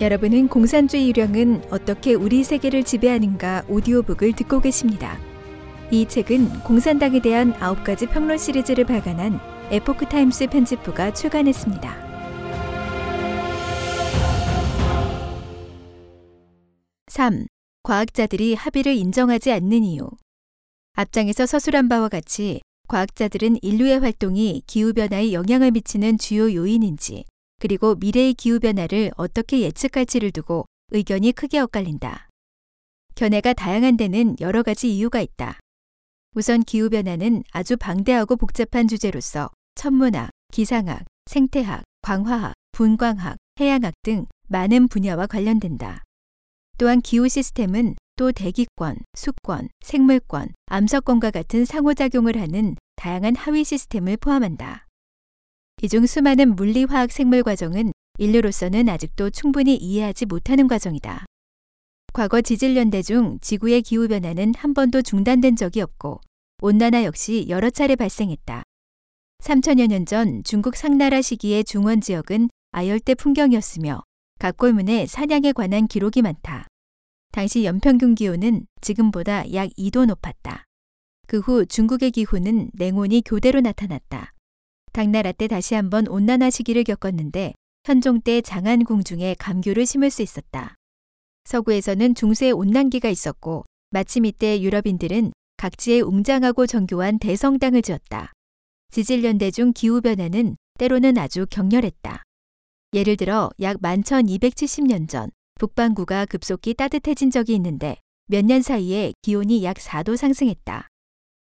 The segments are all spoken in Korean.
여러분은 공산주의 유령은 어떻게 우리 세계를 지배하는가 오디오북을 듣고 계십니다. 이 책은 공산당에 대한 9가지 평론 시리즈를 발간한 에포크 타임스 편집부가 출간했습니다. 3. 과학자들이 합의를 인정하지 않는 이유. 앞장에서 서술한 바와 같이 과학자들은 인류의 활동이 기후변화에 영향을 미치는 주요 요인인지, 그리고 미래의 기후변화를 어떻게 예측할지를 두고 의견이 크게 엇갈린다. 견해가 다양한 데는 여러 가지 이유가 있다. 우선 기후변화는 아주 방대하고 복잡한 주제로서 천문학, 기상학, 생태학, 광화학, 분광학, 해양학 등 많은 분야와 관련된다. 또한 기후 시스템은 또 대기권, 수권, 생물권, 암석권과 같은 상호작용을 하는 다양한 하위 시스템을 포함한다. 이 중 수많은 물리화학 생물 과정은 인류로서는 아직도 충분히 이해하지 못하는 과정이다. 과거 지질연대 중 지구의 기후변화는 한 번도 중단된 적이 없고 온난화 역시 여러 차례 발생했다. 3천여 년 전 중국 상나라 시기의 중원 지역은 아열대 풍경이었으며 각골문에 사냥에 관한 기록이 많다. 당시 연평균 기온은 지금보다 약 2도 높았다. 그 후 중국의 기후는 냉온이 교대로 나타났다. 당나라 때 다시 한번 온난화 시기를 겪었는데 현종 때 장안 궁 중에 감귤을 심을 수 있었다. 서구에서는 중세 온난기가 있었고 마침 이때 유럽인들은 각지에 웅장하고 정교한 대성당을 지었다. 지질연대 중 기후변화는 때로는 아주 격렬했다. 예를 들어 약 11,270년 전 북반구가 급속히 따뜻해진 적이 있는데 몇 년 사이에 기온이 약 4도 상승했다.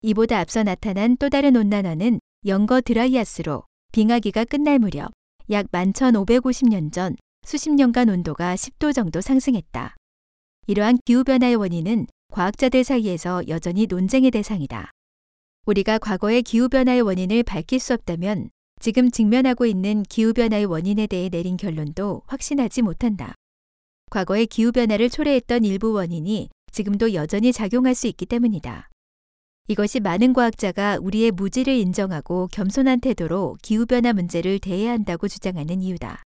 이보다 앞서 나타난 또 다른 온난화는 영거 드라이아스로 빙하기가 끝날 무렵 약 11,550년 전 수십 년간 온도가 10도 정도 상승했다. 이러한 기후변화의 원인은 과학자들 사이에서 여전히 논쟁의 대상이다. 우리가 과거의 기후변화의 원인을 밝힐 수 없다면 지금 직면하고 있는 기후변화의 원인에 대해 내린 결론도 확신하지 못한다. 과거의 기후변화를 초래했던 일부 원인이 지금도 여전히 작용할 수 있기 때문이다. 이것이 많은 과학자가 우리의 무지를 인정하고 겸손한 태도로 기후변화 문제를 대해야 한다고 주장하는 이유다.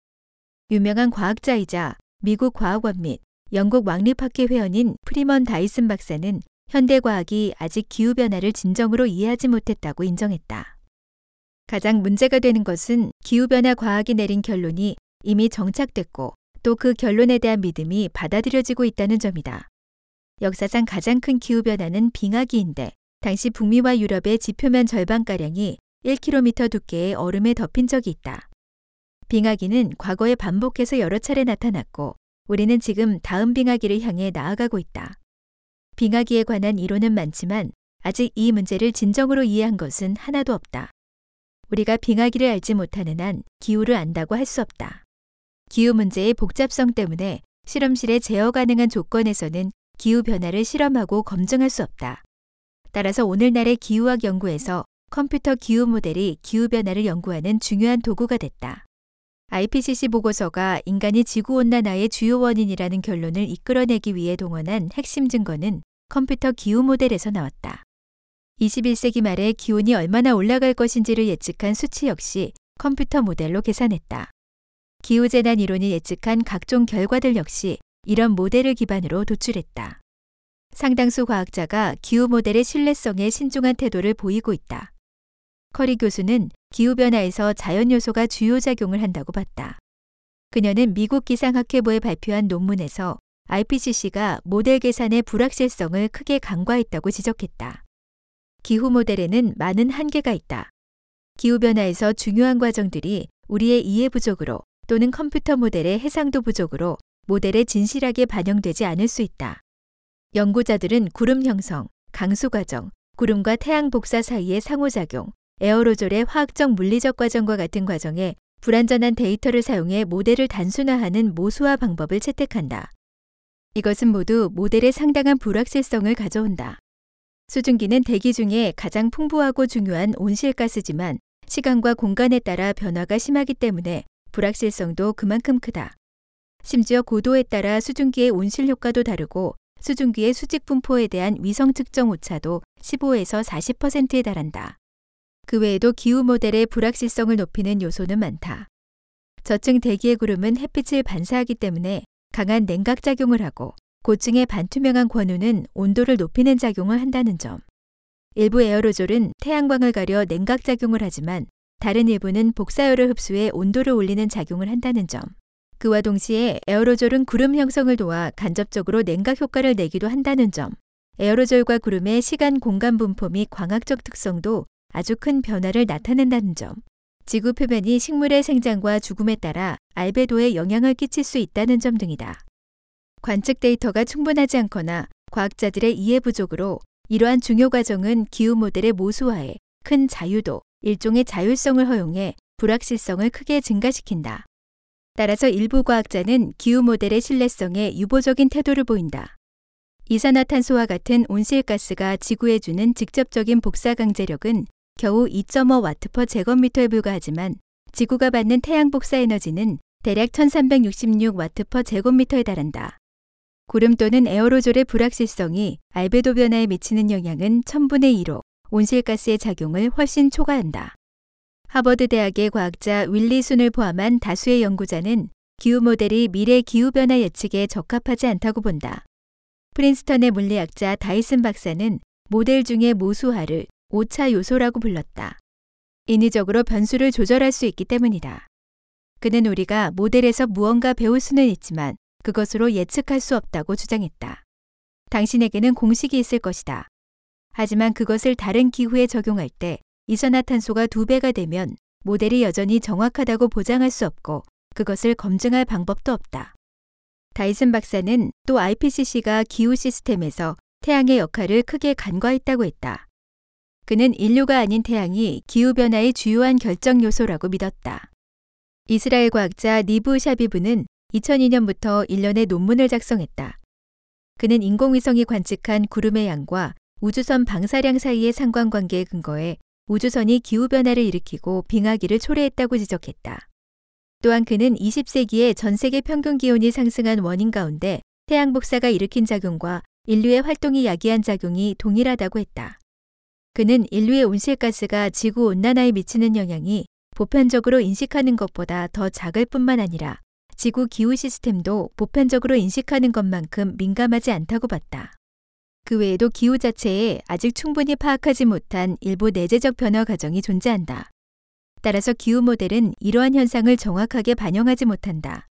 유명한 과학자이자 미국 과학원 및 영국 왕립학회 회원인 프리먼 다이슨 박사는 현대 과학이 아직 기후변화를 진정으로 이해하지 못했다고 인정했다. 가장 문제가 되는 것은 기후변화 과학이 내린 결론이 이미 정착됐고 또 그 결론에 대한 믿음이 받아들여지고 있다는 점이다. 역사상 가장 큰 기후변화는 빙하기인데 당시 북미와 유럽의 지표면 절반가량이 1km 두께의 얼음에 덮인 적이 있다. 빙하기는 과거에 반복해서 여러 차례 나타났고 우리는 지금 다음 빙하기를 향해 나아가고 있다. 빙하기에 관한 이론은 많지만 아직 이 문제를 진정으로 이해한 것은 하나도 없다. 우리가 빙하기를 알지 못하는 한 기후를 안다고 할 수 없다. 기후 문제의 복잡성 때문에 실험실에 제어 가능한 조건에서는 기후 변화를 실험하고 검증할 수 없다. 따라서 오늘날의 기후학 연구에서 컴퓨터 기후 모델이 기후 변화를 연구하는 중요한 도구가 됐다. IPCC 보고서가 인간이 지구온난화의 주요 원인이라는 결론을 이끌어내기 위해 동원한 핵심 증거는 컴퓨터 기후 모델에서 나왔다. 21세기 말에 기온이 얼마나 올라갈 것인지를 예측한 수치 역시 컴퓨터 모델로 계산했다. 기후재난 이론이 예측한 각종 결과들 역시 이런 모델을 기반으로 도출했다. 상당수 과학자가 기후 모델의 신뢰성에 신중한 태도를 보이고 있다. 커리 교수는 기후변화에서 자연 요소가 주요 작용을 한다고 봤다. 그녀는 미국 기상학회부에 발표한 논문에서 IPCC가 모델 계산의 불확실성을 크게 간과했다고 지적했다. 기후 모델에는 많은 한계가 있다. 기후변화에서 중요한 과정들이 우리의 이해 부족으로 또는 컴퓨터 모델의 해상도 부족으로 모델에 진실하게 반영되지 않을 수 있다. 연구자들은 구름 형성, 강수 과정, 구름과 태양 복사 사이의 상호작용, 에어로졸의 화학적 물리적 과정과 같은 과정에 불완전한 데이터를 사용해 모델을 단순화하는 모수화 방법을 채택한다. 이것은 모두 모델의 상당한 불확실성을 가져온다. 수증기는 대기 중에 가장 풍부하고 중요한 온실가스지만 시간과 공간에 따라 변화가 심하기 때문에 불확실성도 그만큼 크다. 심지어 고도에 따라 수증기의 온실 효과도 다르고 수증기의 수직 분포에 대한 위성 측정 오차도 15에서 40%에 달한다. 그 외에도 기후 모델의 불확실성을 높이는 요소는 많다. 저층 대기의 구름은 햇빛을 반사하기 때문에 강한 냉각 작용을 하고 고층의 반투명한 권우는 온도를 높이는 작용을 한다는 점. 일부 에어로졸은 태양광을 가려 냉각 작용을 하지만 다른 일부는 복사열을 흡수해 온도를 올리는 작용을 한다는 점. 그와 동시에 에어로졸은 구름 형성을 도와 간접적으로 냉각 효과를 내기도 한다는 점. 에어로졸과 구름의 시간 공간 분포 및 광학적 특성도 아주 큰 변화를 나타낸다는 점. 지구 표면이 식물의 생장과 죽음에 따라 알베도에 영향을 끼칠 수 있다는 점 등이다. 관측 데이터가 충분하지 않거나 과학자들의 이해 부족으로 이러한 중요 과정은 기후 모델의 모수화에 큰 자유도, 일종의 자율성을 허용해 불확실성을 크게 증가시킨다. 따라서 일부 과학자는 기후 모델의 신뢰성에 유보적인 태도를 보인다. 이산화탄소와 같은 온실가스가 지구에 주는 직접적인 복사 강제력은 겨우 2.5 와트 per 제곱미터에 불과하지만 지구가 받는 태양 복사 에너지는 대략 1366 와트 per 제곱미터에 달한다. 구름 또는 에어로졸의 불확실성이 알베도 변화에 미치는 영향은 1000분의 1로 온실가스의 작용을 훨씬 초과한다. 하버드 대학의 과학자 윌리 순을 포함한 다수의 연구자는 기후 모델이 미래 기후 변화 예측에 적합하지 않다고 본다. 프린스턴의 물리학자 다이슨 박사는 모델 중의 모수화를 오차 요소라고 불렀다. 인위적으로 변수를 조절할 수 있기 때문이다. 그는 우리가 모델에서 무언가 배울 수는 있지만 그것으로 예측할 수 없다고 주장했다. 당신에게는 공식이 있을 것이다. 하지만 그것을 다른 기후에 적용할 때 이산화탄소가 두 배가 되면 모델이 여전히 정확하다고 보장할 수 없고 그것을 검증할 방법도 없다. 다이슨 박사는 또 IPCC가 기후 시스템에서 태양의 역할을 크게 간과했다고 했다. 그는 인류가 아닌 태양이 기후변화의 주요한 결정 요소라고 믿었다. 이스라엘 과학자 니브 샤비브는 2002년부터 1년의 논문을 작성했다. 그는 인공위성이 관측한 구름의 양과 우주선 방사량 사이의 상관관계에 근거해 우주선이 기후변화를 일으키고 빙하기를 초래했다고 지적했다. 또한 그는 20세기에 전 세계 평균 기온이 상승한 원인 가운데 태양 복사가 일으킨 작용과 인류의 활동이 야기한 작용이 동일하다고 했다. 그는 인류의 온실가스가 지구 온난화에 미치는 영향이 보편적으로 인식하는 것보다 더 작을 뿐만 아니라 지구 기후 시스템도 보편적으로 인식하는 것만큼 민감하지 않다고 봤다. 그 외에도 기후 자체에 아직 충분히 파악하지 못한 일부 내재적 변화 과정이 존재한다. 따라서 기후 모델은 이러한 현상을 정확하게 반영하지 못한다.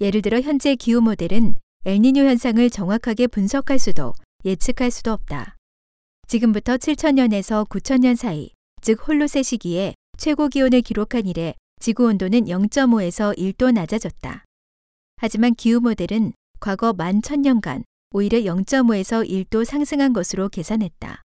예를 들어 현재 기후 모델은 엘니뇨 현상을 정확하게 분석할 수도 예측할 수도 없다. 지금부터 7천년에서 9천년 사이, 즉 홀로세 시기에 최고 기온을 기록한 이래 지구 온도는 0.5에서 1도 낮아졌다. 하지만 기후 모델은 과거 만 천년간 오히려 0.5에서 1도 상승한 것으로 계산했다.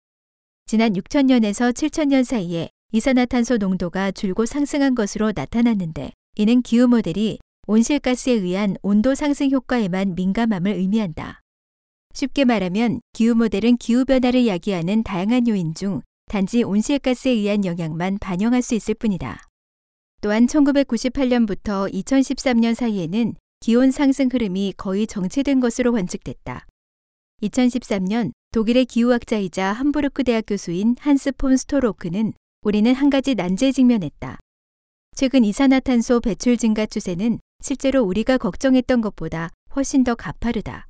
지난 6천년에서 7천년 사이에 이산화탄소 농도가 줄곧 상승한 것으로 나타났는데 이는 기후 모델이 온실가스에 의한 온도 상승 효과에만 민감함을 의미한다. 쉽게 말하면 기후 모델은 기후 변화를 야기하는 다양한 요인 중 단지 온실가스에 의한 영향만 반영할 수 있을 뿐이다. 또한 1998년부터 2013년 사이에는 기온 상승 흐름이 거의 정체된 것으로 관측됐다. 2013년 독일의 기후학자이자 함부르크 대학 교수인 한스 폰 스토로크는 우리는 한 가지 난제에 직면했다. 최근 이산화탄소 배출 증가 추세는 실제로 우리가 걱정했던 것보다 훨씬 더 가파르다.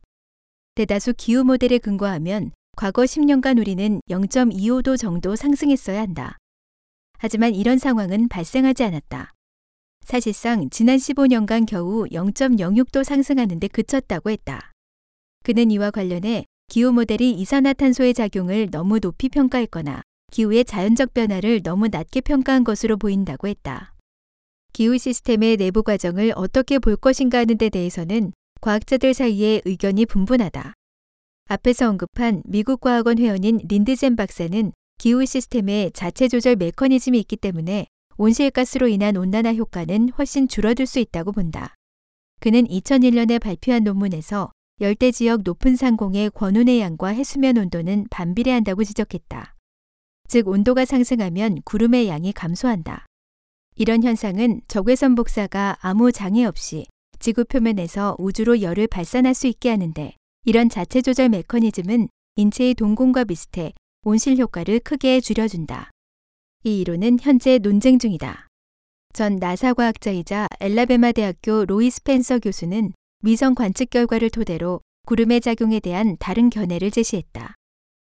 대다수 기후 모델에 근거하면 과거 10년간 우리는 0.25도 정도 상승했어야 한다. 하지만 이런 상황은 발생하지 않았다. 사실상 지난 15년간 겨우 0.06도 상승하는데 그쳤다고 했다. 그는 이와 관련해 기후 모델이 이산화탄소의 작용을 너무 높이 평가했거나 기후의 자연적 변화를 너무 낮게 평가한 것으로 보인다고 했다. 기후 시스템의 내부 과정을 어떻게 볼 것인가 하는 데 대해서는 과학자들 사이에 의견이 분분하다. 앞에서 언급한 미국 과학원 회원인 린드젠 박사는 기후 시스템에 자체 조절 메커니즘이 있기 때문에 온실가스로 인한 온난화 효과는 훨씬 줄어들 수 있다고 본다. 그는 2001년에 발표한 논문에서 열대 지역 높은 상공의 권운의 양과 해수면 온도는 반비례한다고 지적했다. 즉 온도가 상승하면 구름의 양이 감소한다. 이런 현상은 적외선 복사가 아무 장애 없이 지구 표면에서 우주로 열을 발산할 수 있게 하는데 이런 자체 조절 메커니즘은 인체의 동공과 비슷해 온실 효과를 크게 줄여준다. 이 이론은 현재 논쟁 중이다. 전 나사 과학자이자 엘라베마 대학교 로이 스펜서 교수는 위성 관측 결과를 토대로 구름의 작용에 대한 다른 견해를 제시했다.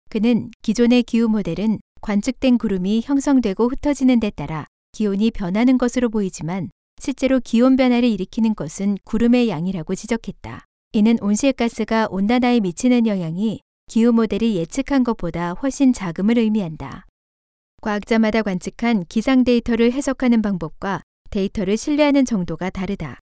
그는 기존의 기후 모델은 관측된 구름이 형성되고 흩어지는 데 따라 기온이 변하는 것으로 보이지만 실제로 기온 변화를 일으키는 것은 구름의 양이라고 지적했다. 이는 온실가스가 온난화에 미치는 영향이 기후 모델이 예측한 것보다 훨씬 작음을 의미한다. 과학자마다 관측한 기상 데이터를 해석하는 방법과 데이터를 신뢰하는 정도가 다르다.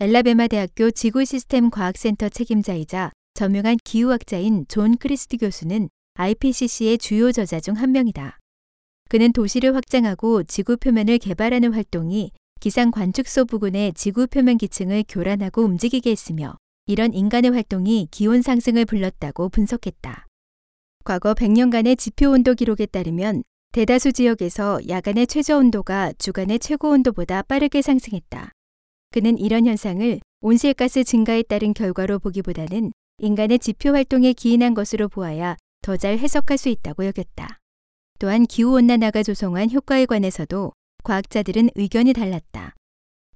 앨라배마 대학교 지구 시스템 과학센터 책임자이자 저명한 기후학자인 존 크리스티 교수는 IPCC의 주요 저자 중 한 명이다. 그는 도시를 확장하고 지구 표면을 개발하는 활동이 기상 관측소 부근의 지구 표면 기층을 교란하고 움직이게 했으며 이런 인간의 활동이 기온 상승을 불렀다고 분석했다. 과거 100년간의 지표 온도 기록에 따르면 대다수 지역에서 야간의 최저 온도가 주간의 최고 온도보다 빠르게 상승했다. 그는 이런 현상을 온실가스 증가에 따른 결과로 보기보다는 인간의 지표 활동에 기인한 것으로 보아야 더 잘 해석할 수 있다고 여겼다. 또한 기후온난화가 조성한 효과에 관해서도 과학자들은 의견이 달랐다.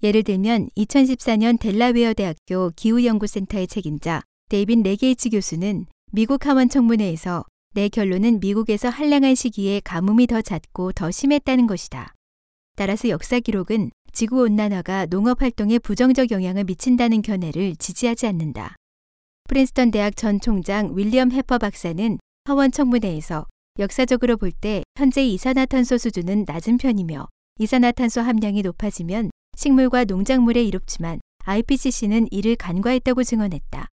예를 들면 2014년 델라웨어 대학교 기후연구센터의 책임자 데이비드 레게이츠 교수는 미국 하원 청문회에서 내 결론은 미국에서 한랭한 시기에 가뭄이 더 잦고 더 심했다는 것이다. 따라서 역사 기록은 지구 온난화가 농업 활동에 부정적 영향을 미친다는 견해를 지지하지 않는다. 프린스턴 대학 전 총장 윌리엄 해퍼 박사는 하원 청문회에서 역사적으로 볼 때 현재 이산화탄소 수준은 낮은 편이며 이산화탄소 함량이 높아지면 식물과 농작물에 이롭지만 IPCC는 이를 간과했다고 증언했다.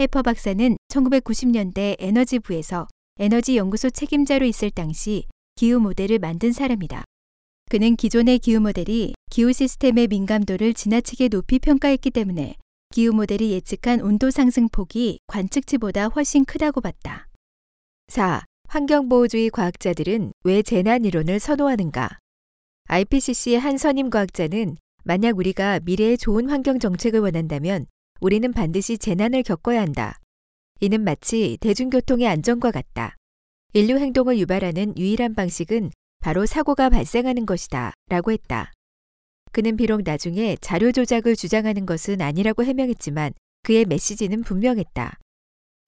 해퍼 박사는 1990년대 에너지부에서 에너지 연구소 책임자로 있을 당시 기후 모델을 만든 사람이다. 그는 기존의 기후 모델이 기후 시스템의 민감도를 지나치게 높이 평가했기 때문에 기후 모델이 예측한 온도 상승 폭이 관측치보다 훨씬 크다고 봤다. 4. 환경보호주의 과학자들은 왜 재난 이론을 선호하는가? IPCC의 한 선임 과학자는 만약 우리가 미래의 좋은 환경 정책을 원한다면 우리는 반드시 재난을 겪어야 한다. 이는 마치 대중교통의 안전과 같다. 인류 행동을 유발하는 유일한 방식은 바로 사고가 발생하는 것이다. 라고 했다. 그는 비록 나중에 자료 조작을 주장하는 것은 아니라고 해명했지만 그의 메시지는 분명했다.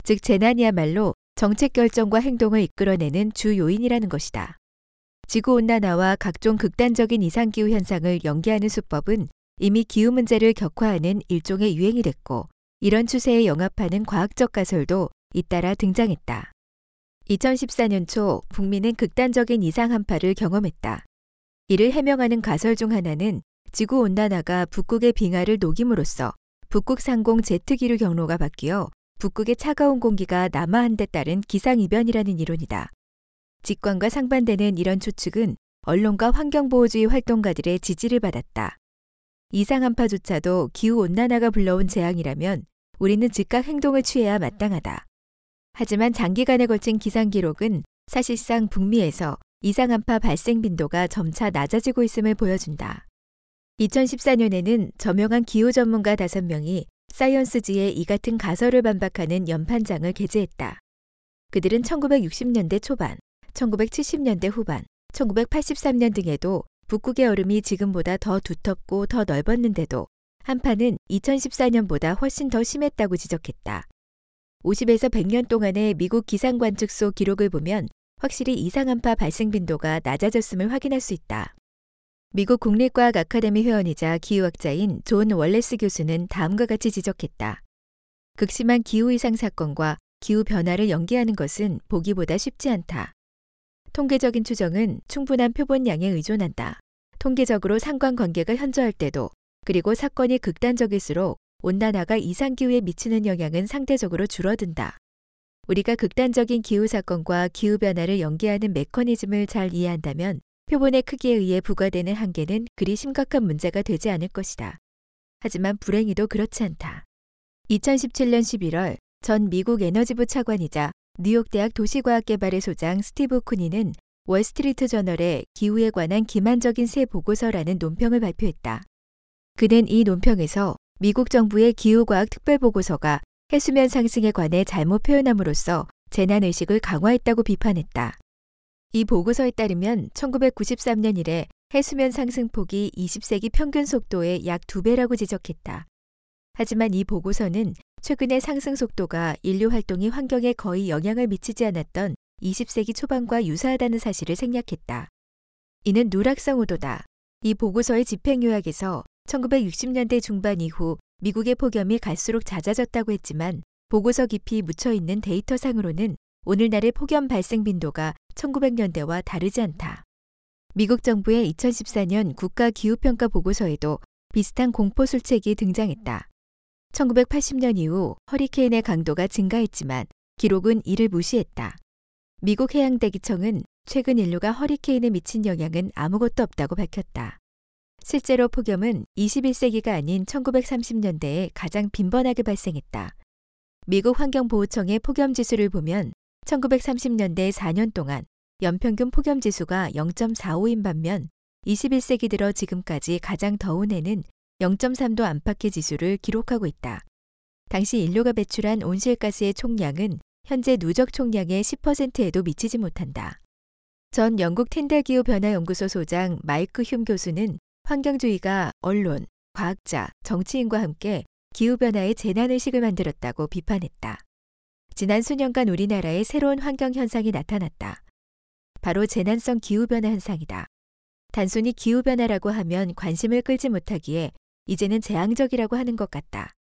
즉, 재난이야말로 정책 결정과 행동을 이끌어내는 주 요인이라는 것이다. 지구온난화와 각종 극단적인 이상기후 현상을 연계하는 수법은 이미 기후 문제를 격화하는 일종의 유행이 됐고 이런 추세에 영합하는 과학적 가설도 잇따라 등장했다. 2014년 초 북미는 극단적인 이상 한파를 경험했다. 이를 해명하는 가설 중 하나는 지구 온난화가 북극의 빙하를 녹임으로써 북극 상공 제트기류 경로가 바뀌어 북극의 차가운 공기가 남하한 데 따른 기상이변이라는 이론이다. 직관과 상반되는 이런 추측은 언론과 환경보호주의 활동가들의 지지를 받았다. 이상 한파조차도 기후 온난화가 불러온 재앙이라면 우리는 즉각 행동을 취해야 마땅하다. 하지만 장기간에 걸친 기상 기록은 사실상 북미에서 이상 한파 발생 빈도가 점차 낮아지고 있음을 보여준다. 2014년에는 저명한 기후 전문가 5명이 사이언스지에 이 같은 가설을 반박하는 연판장을 게재했다. 그들은 1960년대 초반, 1970년대 후반, 1983년 등에도 북극의 얼음이 지금보다 더 두텁고 더 넓었는데도 한파는 2014년보다 훨씬 더 심했다고 지적했다. 50에서 100년 동안의 미국 기상관측소 기록을 보면 확실히 이상한파 발생 빈도가 낮아졌음을 확인할 수 있다. 미국 국립과학 아카데미 회원이자 기후학자인 존 월레스 교수는 다음과 같이 지적했다. 극심한 기후 이상 사건과 기후 변화를 연계하는 것은 보기보다 쉽지 않다. 통계적인 추정은 충분한 표본량에 의존한다. 통계적으로 상관관계가 현저할 때도 그리고 사건이 극단적일수록 온난화가 이상기후에 미치는 영향은 상대적으로 줄어든다. 우리가 극단적인 기후 사건과 기후 변화를 연계하는 메커니즘을 잘 이해한다면 표본의 크기에 의해 부과되는 한계는 그리 심각한 문제가 되지 않을 것이다. 하지만 불행히도 그렇지 않다. 2017년 11월 전 미국 에너지부 차관이자 뉴욕대학 도시과학개발의 소장 스티브 쿠니는 월스트리트 저널에 기후에 관한 기만적인 새 보고서라는 논평을 발표했다. 그는 이 논평에서 미국 정부의 기후과학 특별보고서가 해수면 상승에 관해 잘못 표현함으로써 재난의식을 강화했다고 비판했다. 이 보고서에 따르면 1993년 이래 해수면 상승폭이 20세기 평균 속도의 약 2배라고 지적했다. 하지만 이 보고서는 최근의 상승 속도가 인류 활동이 환경에 거의 영향을 미치지 않았던 20세기 초반과 유사하다는 사실을 생략했다. 이는 누락성 우도다. 이 보고서의 집행 요약에서 1960년대 중반 이후 미국의 폭염이 갈수록 잦아졌다고 했지만 보고서 깊이 묻혀 있는 데이터상으로는 오늘날의 폭염 발생 빈도가 1900년대와 다르지 않다. 미국 정부의 2014년 국가 기후평가 보고서에도 비슷한 공포 술책이 등장했다. 1980년 이후 허리케인의 강도가 증가했지만 기록은 이를 무시했다. 미국 해양대기청은 최근 인류가 허리케인에 미친 영향은 아무것도 없다고 밝혔다. 실제로 폭염은 21세기가 아닌 1930년대에 가장 빈번하게 발생했다. 미국 환경보호청의 폭염 지수를 보면 1930년대 4년 동안 연평균 폭염 지수가 0.45인 반면 21세기 들어 지금까지 가장 더운 해는 0.3도 안팎의 지수를 기록하고 있다. 당시 인류가 배출한 온실가스의 총량은 현재 누적 총량의 10%에도 미치지 못한다. 전 영국 틴델 기후 변화 연구소 소장 마이크 흉 교수는 환경주의가 언론, 과학자, 정치인과 함께 기후 변화의 재난 의식을 만들었다고 비판했다. 지난 수년간 우리나라에 새로운 환경 현상이 나타났다. 바로 재난성 기후 변화 현상이다. 단순히 기후 변화라고 하면 관심을 끌지 못하기에 이제는 재앙적이라고 하는 것 같다.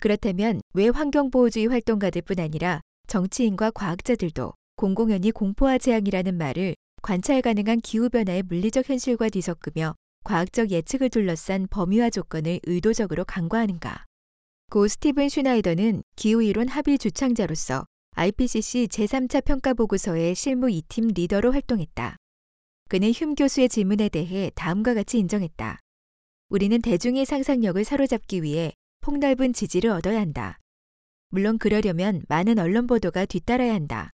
그렇다면 왜 환경보호주의 활동가들 뿐 아니라 정치인과 과학자들도 공공연히 공포와 재앙이라는 말을 관찰 가능한 기후변화의 물리적 현실과 뒤섞으며 과학적 예측을 둘러싼 범위와 조건을 의도적으로 간과하는가. 고 스티븐 슈나이더는 기후이론 합의 주창자로서 IPCC 제3차 평가 보고서의 실무 2팀 리더로 활동했다. 그는 흉 교수의 질문에 대해 다음과 같이 인정했다. 우리는 대중의 상상력을 사로잡기 위해 폭넓은 지지를 얻어야 한다. 물론 그러려면 많은 언론 보도가 뒤따라야 한다.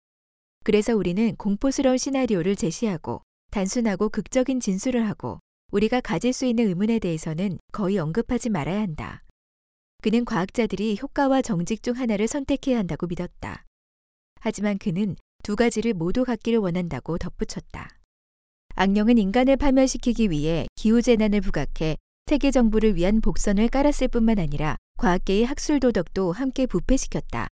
그래서 우리는 공포스러운 시나리오를 제시하고 단순하고 극적인 진술을 하고 우리가 가질 수 있는 의문에 대해서는 거의 언급하지 말아야 한다. 그는 과학자들이 효과와 정직 중 하나를 선택해야 한다고 믿었다. 하지만 그는 두 가지를 모두 갖기를 원한다고 덧붙였다. 악령은 인간을 파멸시키기 위해 기후재난을 부각해 세계 정부를 위한 복선을 깔았을 뿐만 아니라 과학계의 학술 도덕도 함께 부패시켰다.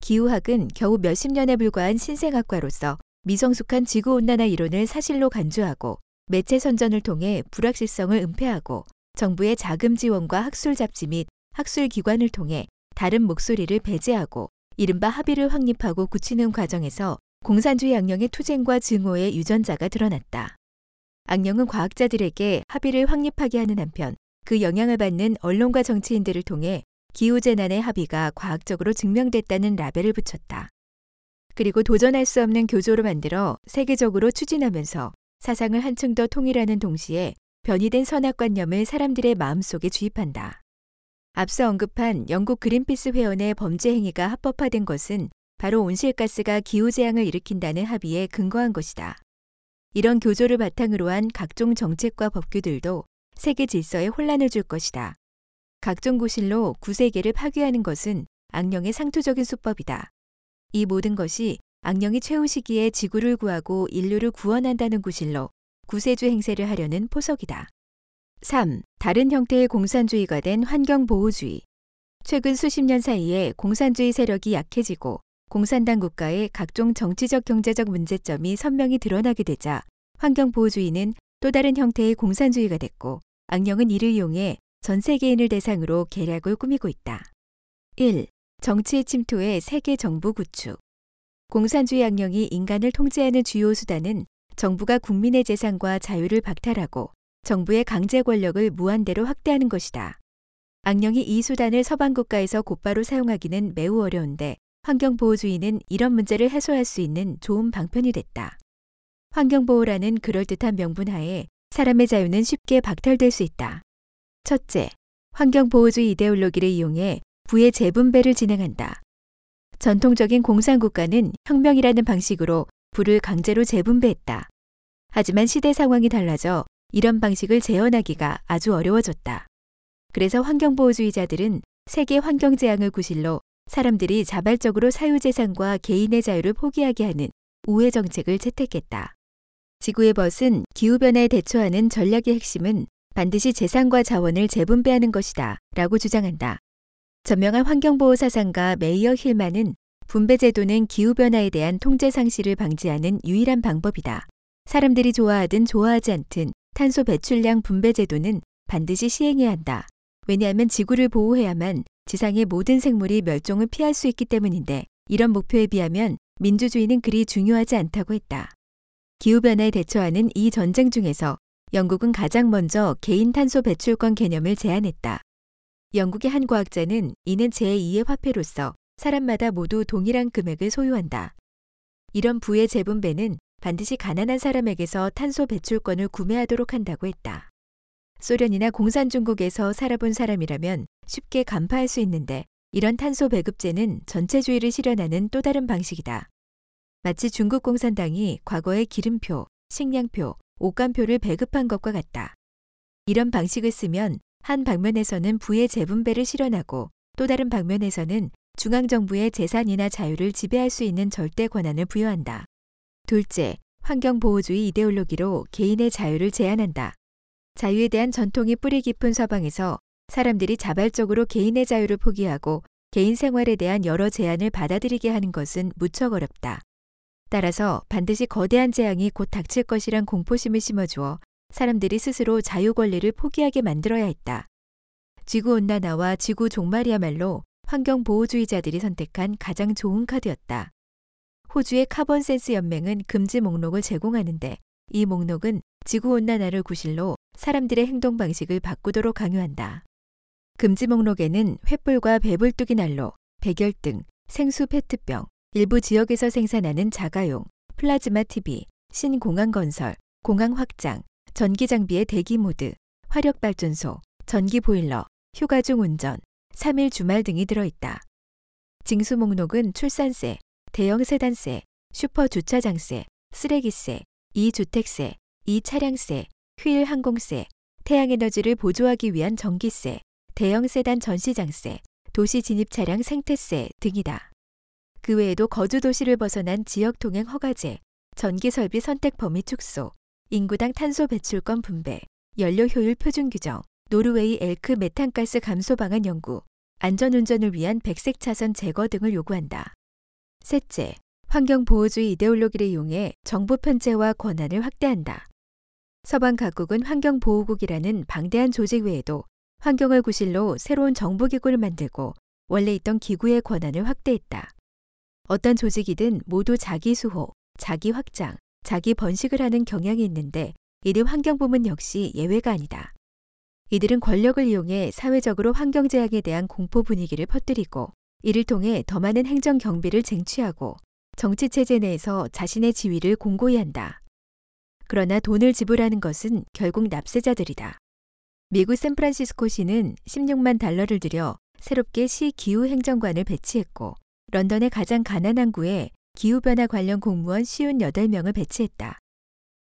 기후학은 겨우 몇십 년에 불과한 신생학과로서 미성숙한 지구온난화 이론을 사실로 간주하고 매체 선전을 통해 불확실성을 은폐하고 정부의 자금 지원과 학술 잡지 및 학술 기관을 통해 다른 목소리를 배제하고 이른바 합의를 확립하고 굳히는 과정에서 공산주의 악령의 투쟁과 증오의 유전자가 드러났다. 악령은 과학자들에게 합의를 확립하게 하는 한편 그 영향을 받는 언론과 정치인들을 통해 기후재난의 합의가 과학적으로 증명됐다는 라벨을 붙였다. 그리고 도전할 수 없는 교조로 만들어 세계적으로 추진하면서 사상을 한층 더 통일하는 동시에 변이된 선악관념을 사람들의 마음속에 주입한다. 앞서 언급한 영국 그린피스 회원의 범죄 행위가 합법화된 것은 바로 온실가스가 기후재앙을 일으킨다는 합의에 근거한 것이다. 이런 교조를 바탕으로 한 각종 정책과 법규들도 세계 질서에 혼란을 줄 것이다. 각종 구실로 구세계를 파괴하는 것은 악령의 상투적인 수법이다. 이 모든 것이 악령이 최후 시기에 지구를 구하고 인류를 구원한다는 구실로 구세주 행세를 하려는 포석이다. 3. 다른 형태의 공산주의가 된 환경보호주의. 최근 수십 년 사이에 공산주의 세력이 약해지고 공산당 국가의 각종 정치적 경제적 문제점이 선명히 드러나게 되자 환경보호주의는 또 다른 형태의 공산주의가 됐고 악령은 이를 이용해 전 세계인을 대상으로 계략을 꾸미고 있다. 1. 정치의 침투에 세계 정부 구축. 공산주의 악령이 인간을 통제하는 주요 수단은 정부가 국민의 재산과 자유를 박탈하고 정부의 강제 권력을 무한대로 확대하는 것이다. 악령이 이 수단을 서방 국가에서 곧바로 사용하기는 매우 어려운데 환경보호주의는 이런 문제를 해소할 수 있는 좋은 방편이 됐다. 환경보호라는 그럴듯한 명분 하에 사람의 자유는 쉽게 박탈될 수 있다. 첫째, 환경보호주의 이데올로기를 이용해 부의 재분배를 진행한다. 전통적인 공산국가는 혁명이라는 방식으로 부를 강제로 재분배했다. 하지만 시대 상황이 달라져 이런 방식을 재현하기가 아주 어려워졌다. 그래서 환경보호주의자들은 세계 환경재앙을 구실로 사람들이 자발적으로 사유재산과 개인의 자유를 포기하게 하는 우회 정책을 채택했다. 지구의 벗은 기후변화에 대처하는 전략의 핵심은 반드시 재산과 자원을 재분배하는 것이다 라고 주장한다. 전명한 환경보호 사상가 메이어 힐만은 분배제도는 기후변화에 대한 통제 상실을 방지하는 유일한 방법이다. 사람들이 좋아하든 좋아하지 않든 탄소 배출량 분배제도는 반드시 시행해야 한다. 왜냐하면 지구를 보호해야만 지상의 모든 생물이 멸종을 피할 수 있기 때문인데 이런 목표에 비하면 민주주의는 그리 중요하지 않다고 했다. 기후변화에 대처하는 이 전쟁 중에서 영국은 가장 먼저 개인 탄소 배출권 개념을 제안했다. 영국의 한 과학자는 이는 제2의 화폐로서 사람마다 모두 동일한 금액을 소유한다. 이런 부의 재분배는 반드시 가난한 사람에게서 탄소 배출권을 구매하도록 한다고 했다. 소련이나 공산중국에서 살아본 사람이라면 쉽게 간파할 수 있는데 이런 탄소 배급제는 전체주의를 실현하는 또 다른 방식이다. 마치 중국 공산당이 과거에 기름표, 식량표, 옷감표를 배급한 것과 같다. 이런 방식을 쓰면 한 방면에서는 부의 재분배를 실현하고 또 다른 방면에서는 중앙정부의 재산이나 자유를 지배할 수 있는 절대 권한을 부여한다. 둘째, 환경보호주의 이데올로기로 개인의 자유를 제한한다. 자유에 대한 전통이 뿌리 깊은 서방에서 사람들이 자발적으로 개인의 자유를 포기하고 개인 생활에 대한 여러 제한을 받아들이게 하는 것은 무척 어렵다. 따라서 반드시 거대한 재앙이 곧 닥칠 것이란 공포심을 심어주어 사람들이 스스로 자유 권리를 포기하게 만들어야 했다. 지구 온난화와 지구 종말이야말로 환경 보호주의자들이 선택한 가장 좋은 카드였다. 호주의 카본 센스 연맹은 금지 목록을 제공하는데 이 목록은 지구 온난화를 구실로 사람들의 행동 방식을 바꾸도록 강요한다. 금지 목록에는 횃불과 배불뚝이 난로, 백열등, 생수 페트병, 일부 지역에서 생산하는 자가용, 플라즈마 TV, 신공항 건설, 공항 확장, 전기 장비의 대기 모드, 화력 발전소, 전기 보일러, 휴가 중 운전, 3일 주말 등이 들어있다. 징수 목록은 출산세, 대형 세단세, 슈퍼 주차장세, 쓰레기세, 이주택세, 이차량세, 휴일 항공세, 태양에너지를 보조하기 위한 전기세, 대형 세단 전시장세, 도시 진입 차량 생태세 등이다. 그 외에도 거주 도시를 벗어난 지역 통행 허가제, 전기 설비 선택 범위 축소, 인구당 탄소 배출권 분배, 연료 효율 표준 규정, 노르웨이 엘크 메탄가스 감소 방안 연구, 안전운전을 위한 백색 차선 제거 등을 요구한다. 셋째, 환경보호주의 이데올로기를 이용해 정부 편제와 권한을 확대한다. 서방 각국은 환경보호국이라는 방대한 조직 외에도 환경을 구실로 새로운 정부기구를 만들고 원래 있던 기구의 권한을 확대했다. 어떤 조직이든 모두 자기 수호, 자기 확장, 자기 번식을 하는 경향이 있는데 이들 환경부문 역시 예외가 아니다. 이들은 권력을 이용해 사회적으로 환경재앙에 대한 공포 분위기를 퍼뜨리고 이를 통해 더 많은 행정 경비를 쟁취하고 정치 체제 내에서 자신의 지위를 공고히 한다. 그러나 돈을 지불하는 것은 결국 납세자들이다. 미국 샌프란시스코시는 16만 달러를 들여 새롭게 시 기후 행정관을 배치했고 런던의 가장 가난한 구에 기후변화 관련 공무원 쉬운 8명을 배치했다.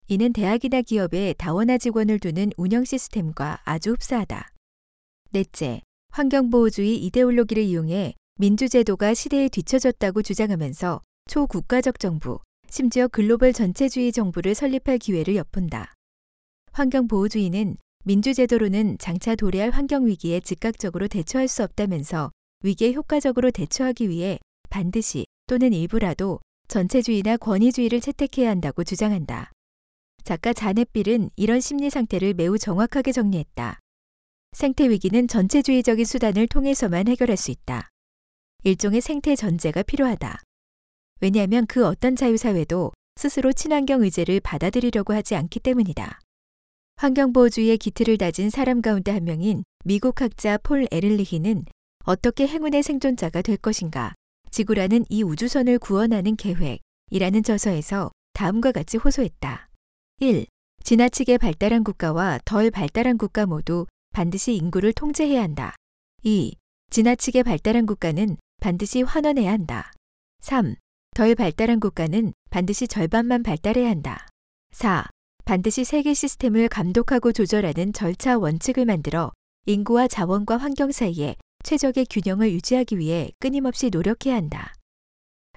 이는 대학이나 기업에 다원화 직원을 두는 운영 시스템과 아주 흡사하다. 넷째, 환경보호주의 이데올로기를 이용해 민주제도가 시대에 뒤처졌다고 주장하면서 초국가적 정부, 심지어 글로벌 전체주의 정부를 설립할 기회를 엿본다. 환경보호주의는 민주제도로는 장차 도래할 환경위기에 즉각적으로 대처할 수 없다면서 위기에 효과적으로 대처하기 위해 반드시 또는 일부라도 전체주의나 권위주의를 채택해야 한다고 주장한다. 작가 자넷빌은 이런 심리 상태를 매우 정확하게 정리했다. 생태 위기는 전체주의적인 수단을 통해서만 해결할 수 있다. 일종의 생태 전제가 필요하다. 왜냐하면 그 어떤 자유사회도 스스로 친환경 의제를 받아들이려고 하지 않기 때문이다. 환경보호주의의 기틀을 다진 사람 가운데 한 명인 미국 학자 폴 에를리히는 어떻게 행운의 생존자가 될 것인가 지구라는 이 우주선을 구원하는 계획이라는 저서에서 다음과 같이 호소했다. 1. 지나치게 발달한 국가와 덜 발달한 국가 모두 반드시 인구를 통제해야 한다. 2. 지나치게 발달한 국가는 반드시 환원해야 한다. 3. 덜 발달한 국가는 반드시 절반만 발달해야 한다. 4. 반드시 세계 시스템을 감독하고 조절하는 절차 원칙을 만들어 인구와 자원과 환경 사이에 최적의 균형을 유지하기 위해 끊임없이 노력해야 한다.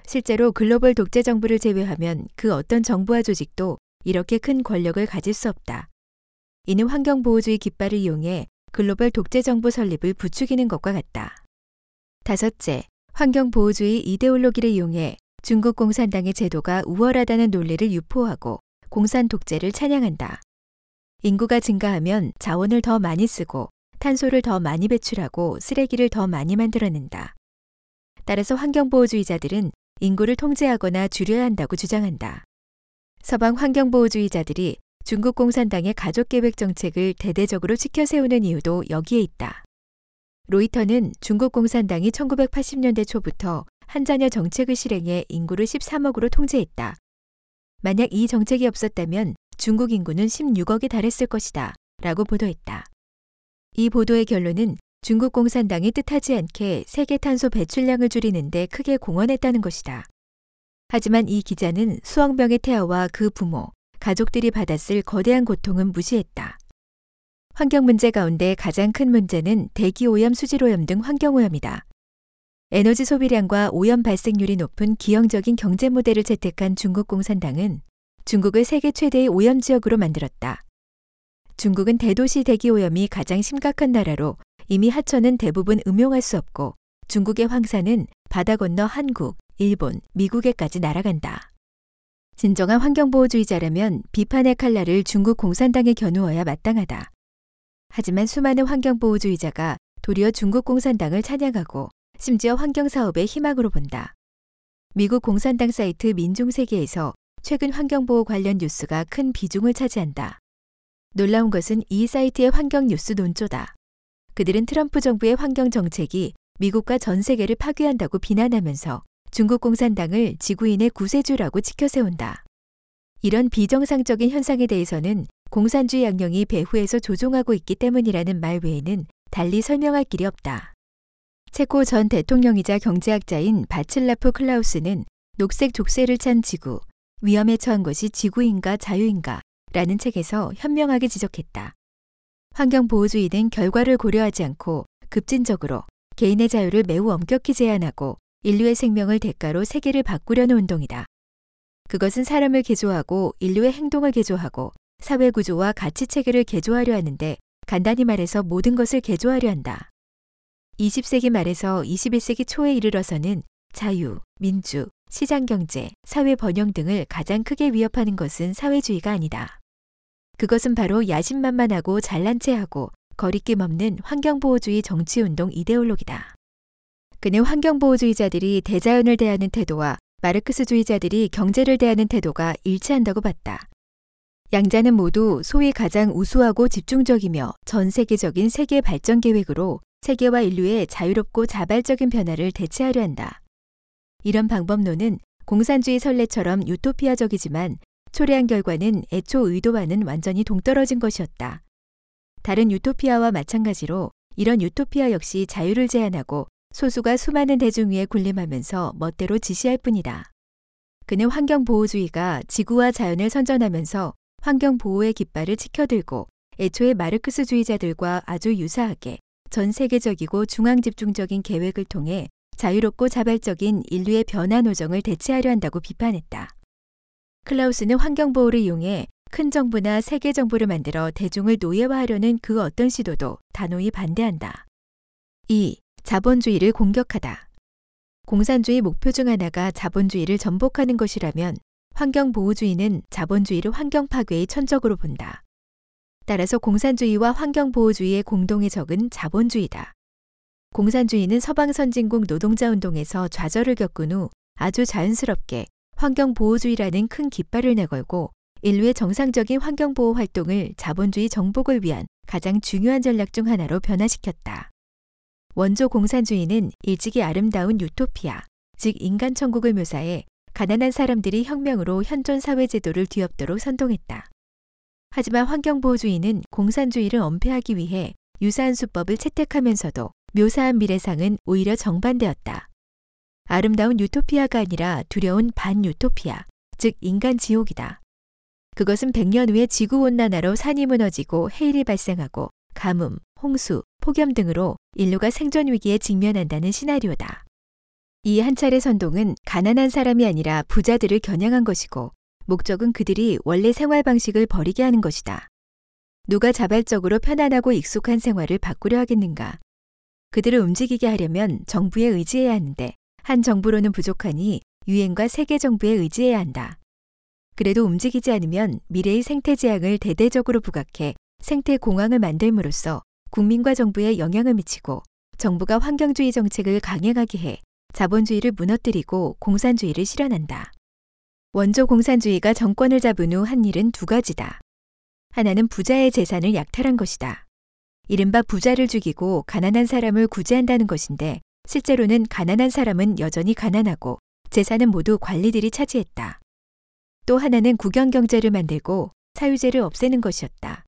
실제로 글로벌 독재 정부를 제외하면 그 어떤 정부와 조직도 이렇게 큰 권력을 가질 수 없다. 이는 환경보호주의 깃발을 이용해 글로벌 독재 정부 설립을 부추기는 것과 같다. 다섯째, 환경보호주의 이데올로기를 이용해 중국 공산당의 제도가 우월하다는 논리를 유포하고 공산 독재를 찬양한다. 인구가 증가하면 자원을 더 많이 쓰고 탄소를 더 많이 배출하고 쓰레기를 더 많이 만들어낸다. 따라서 환경보호주의자들은 인구를 통제하거나 줄여야 한다고 주장한다. 서방 환경보호주의자들이 중국 공산당의 가족계획 정책을 대대적으로 지켜 세우는 이유도 여기에 있다. 로이터는 중국 공산당이 1980년대 초부터 한자녀 정책을 실행해 인구를 13억으로 통제했다. 만약 이 정책이 없었다면 중국 인구는 16억에 달했을 것이다. 라고 보도했다. 이 보도의 결론은 중국 공산당이 뜻하지 않게 세계 탄소 배출량을 줄이는 데 크게 공헌했다는 것이다. 하지만 이 기자는 수억 명의 태아와 그 부모, 가족들이 받았을 거대한 고통은 무시했다. 환경 문제 가운데 가장 큰 문제는 대기 오염, 수질 오염 등 환경 오염이다. 에너지 소비량과 오염 발생률이 높은 기형적인 경제 모델을 채택한 중국 공산당은 중국을 세계 최대의 오염 지역으로 만들었다. 중국은 대도시 대기 오염이 가장 심각한 나라로 이미 하천은 대부분 음용할 수 없고 중국의 황사는 바다 건너 한국, 일본, 미국에까지 날아간다. 진정한 환경보호주의자라면 비판의 칼날을 중국 공산당에 겨누어야 마땅하다. 하지만 수많은 환경보호주의자가 도리어 중국 공산당을 찬양하고 심지어 환경사업의 희망으로 본다. 미국 공산당 사이트 민중세계에서 최근 환경보호 관련 뉴스가 큰 비중을 차지한다. 놀라운 것은 이 사이트의 환경 뉴스 논조다. 그들은 트럼프 정부의 환경 정책이 미국과 전 세계를 파괴한다고 비난하면서 중국 공산당을 지구인의 구세주라고 치켜세운다. 이런 비정상적인 현상에 대해서는 공산주의 양령이 배후에서 조종하고 있기 때문이라는 말 외에는 달리 설명할 길이 없다. 체코 전 대통령이자 경제학자인 바칠라프 클라우스는 녹색 족쇄를 찬 지구, 위험에 처한 것이 지구인가 자유인가 라는 책에서 현명하게 지적했다. 환경보호주의는 결과를 고려하지 않고 급진적으로 개인의 자유를 매우 엄격히 제한하고 인류의 생명을 대가로 세계를 바꾸려는 운동이다. 그것은 사람을 개조하고 인류의 행동을 개조하고 사회 구조와 가치 체계를 개조하려 하는데 간단히 말해서 모든 것을 개조하려 한다. 20세기 말에서 21세기 초에 이르러서는 자유, 민주, 시장 경제, 사회 번영 등을 가장 크게 위협하는 것은 사회주의가 아니다. 그것은 바로 야심만만하고 잘난 체하고 거리낌 없는 환경보호주의 정치운동 이데올로기다. 그는 환경보호주의자들이 대자연을 대하는 태도와 마르크스주의자들이 경제를 대하는 태도가 일치한다고 봤다. 양자는 모두 소위 가장 우수하고 집중적이며 전 세계적인 세계 발전 계획으로 세계와 인류의 자유롭고 자발적인 변화를 대체하려 한다. 이런 방법론은 공산주의 선례처럼 유토피아적이지만 초래한 결과는 애초 의도와는 완전히 동떨어진 것이었다. 다른 유토피아와 마찬가지로 이런 유토피아 역시 자유를 제한하고 소수가 수많은 대중 위에 군림하면서 멋대로 지시할 뿐이다. 그는 환경보호주의가 지구와 자연을 선전하면서 환경보호의 깃발을 치켜들고 애초에 마르크스주의자들과 아주 유사하게 전 세계적이고 중앙 집중적인 계획을 통해 자유롭고 자발적인 인류의 변화 노정을 대체하려 한다고 비판했다. 클라우스는 환경보호를 이용해 큰 정부나 세계 정부를 만들어 대중을 노예화하려는 그 어떤 시도도 단호히 반대한다. 2. 자본주의를 공격하다. 공산주의 목표 중 하나가 자본주의를 전복하는 것이라면 환경보호주의는 자본주의를 환경 파괴의 천적으로 본다. 따라서 공산주의와 환경보호주의의 공동의 적은 자본주의다. 공산주의는 서방 선진국 노동자 운동에서 좌절을 겪은 후 아주 자연스럽게 환경보호주의라는 큰 깃발을 내걸고 인류의 정상적인 환경보호 활동을 자본주의 정복을 위한 가장 중요한 전략 중 하나로 변화시켰다. 원조 공산주의는 일찍이 아름다운 유토피아, 즉 인간 천국을 묘사해 가난한 사람들이 혁명으로 현존 사회 제도를 뒤엎도록 선동했다. 하지만 환경보호주의는 공산주의를 엄폐하기 위해 유사한 수법을 채택하면서도 묘사한 미래상은 오히려 정반대였다. 아름다운 유토피아가 아니라 두려운 반유토피아, 즉 인간 지옥이다. 그것은 100년 후에 지구온난화로 산이 무너지고 해일이 발생하고 가뭄, 홍수, 폭염 등으로 인류가 생존 위기에 직면한다는 시나리오다. 이 한 차례 선동은 가난한 사람이 아니라 부자들을 겨냥한 것이고 목적은 그들이 원래 생활 방식을 버리게 하는 것이다. 누가 자발적으로 편안하고 익숙한 생활을 바꾸려 하겠는가? 그들을 움직이게 하려면 정부에 의지해야 하는데 한 정부로는 부족하니 유엔과 세계 정부에 의지해야 한다. 그래도 움직이지 않으면 미래의 생태 재앙을 대대적으로 부각해 생태 공황을 만들므로써 국민과 정부에 영향을 미치고 정부가 환경주의 정책을 강행하게 해 자본주의를 무너뜨리고 공산주의를 실현한다. 원조 공산주의가 정권을 잡은 후 한 일은 두 가지다. 하나는 부자의 재산을 약탈한 것이다. 이른바 부자를 죽이고 가난한 사람을 구제한다는 것인데 실제로는 가난한 사람은 여전히 가난하고 재산은 모두 관리들이 차지했다. 또 하나는 국영 경제를 만들고 사유제를 없애는 것이었다.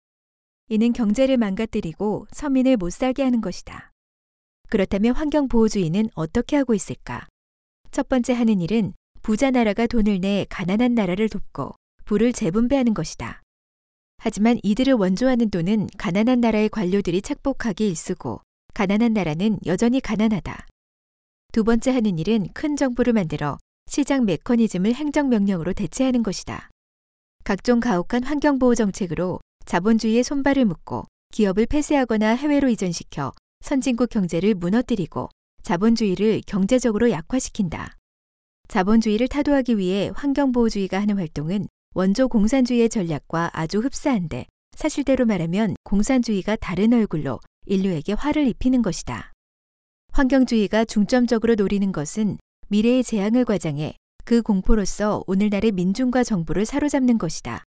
이는 경제를 망가뜨리고 서민을 못 살게 하는 것이다. 그렇다면 환경 보호주의는 어떻게 하고 있을까? 첫 번째 하는 일은 부자 나라가 돈을 내 가난한 나라를 돕고 부를 재분배하는 것이다. 하지만 이들을 원조하는 돈은 가난한 나라의 관료들이 착복하게 일쓰고 가난한 나라는 여전히 가난하다. 두 번째 하는 일은 큰 정부를 만들어 시장 메커니즘을 행정명령으로 대체하는 것이다. 각종 가혹한 환경보호 정책으로 자본주의의 손발을 묶고 기업을 폐쇄하거나 해외로 이전시켜 선진국 경제를 무너뜨리고 자본주의를 경제적으로 약화시킨다. 자본주의를 타도하기 위해 환경보호주의가 하는 활동은 원조 공산주의의 전략과 아주 흡사한데 사실대로 말하면 공산주의가 다른 얼굴로 인류에게 화를 입히는 것이다. 환경주의가 중점적으로 노리는 것은 미래의 재앙을 과장해 그 공포로서 오늘날의 민중과 정부를 사로잡는 것이다.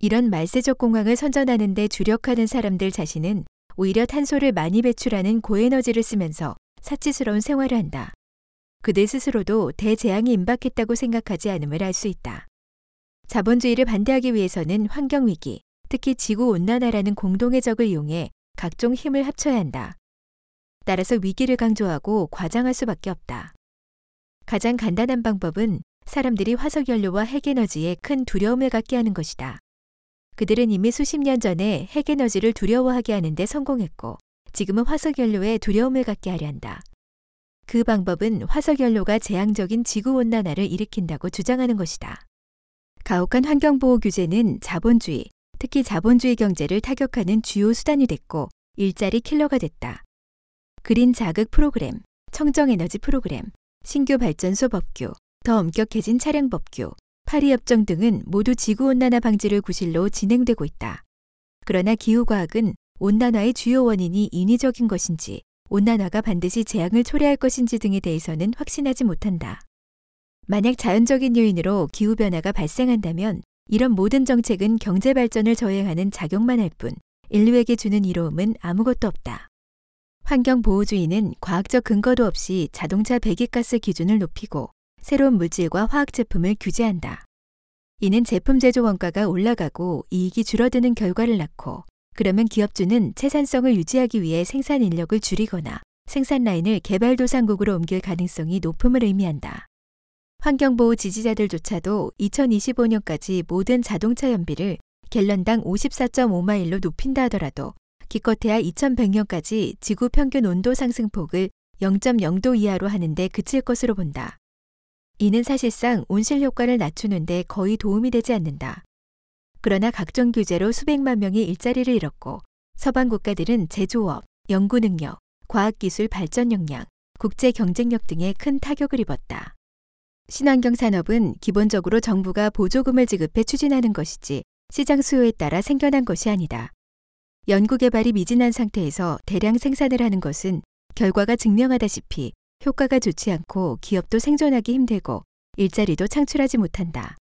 이런 말세적 공황을 선전하는 데 주력하는 사람들 자신은 오히려 탄소를 많이 배출하는 고에너지를 쓰면서 사치스러운 생활을 한다. 그들 스스로도 대재앙이 임박했다고 생각하지 않음을 알 수 있다. 자본주의를 반대하기 위해서는 환경위기, 특히 지구온난화라는 공동의 적을 이용해 각종 힘을 합쳐야 한다. 따라서 위기를 강조하고 과장할 수밖에 없다. 가장 간단한 방법은 사람들이 화석연료와 핵에너지에 큰 두려움을 갖게 하는 것이다. 그들은 이미 수십 년 전에 핵에너지를 두려워하게 하는데 성공했고 지금은 화석연료에 두려움을 갖게 하려 한다. 그 방법은 화석연료가 재앙적인 지구온난화를 일으킨다고 주장하는 것이다. 가혹한 환경보호 규제는 자본주의, 특히 자본주의 경제를 타격하는 주요 수단이 됐고 일자리 킬러가 됐다. 그린 자극 프로그램, 청정 에너지 프로그램, 신규 발전소 법규, 더 엄격해진 차량 법규, 파리 협정 등은 모두 지구 온난화 방지를 구실로 진행되고 있다. 그러나 기후 과학은 온난화의 주요 원인이 인위적인 것인지, 온난화가 반드시 재앙을 초래할 것인지 등에 대해서는 확신하지 못한다. 만약 자연적인 요인으로 기후변화가 발생한다면 이런 모든 정책은 경제 발전을 저해하는 작용만 할 뿐 인류에게 주는 이로움은 아무것도 없다. 환경보호주의는 과학적 근거도 없이 자동차 배기가스 기준을 높이고 새로운 물질과 화학 제품을 규제한다. 이는 제품 제조 원가가 올라가고 이익이 줄어드는 결과를 낳고 그러면 기업주는 채산성을 유지하기 위해 생산 인력을 줄이거나 생산 라인을 개발도상국으로 옮길 가능성이 높음을 의미한다. 환경보호 지지자들조차도 2025년까지 모든 자동차 연비를 갤런당 54.5마일로 높인다 하더라도 기껏해야 2100년까지 지구 평균 온도 상승폭을 0.0도 이하로 하는데 그칠 것으로 본다. 이는 사실상 온실 효과를 낮추는데 거의 도움이 되지 않는다. 그러나 각종 규제로 수백만 명이 일자리를 잃었고 서방 국가들은 제조업, 연구 능력, 과학기술 발전 역량, 국제 경쟁력 등에 큰 타격을 입었다. 신환경 산업은 기본적으로 정부가 보조금을 지급해 추진하는 것이지 시장 수요에 따라 생겨난 것이 아니다. 연구개발이 미진한 상태에서 대량 생산을 하는 것은 결과가 증명하다시피 효과가 좋지 않고 기업도 생존하기 힘들고 일자리도 창출하지 못한다.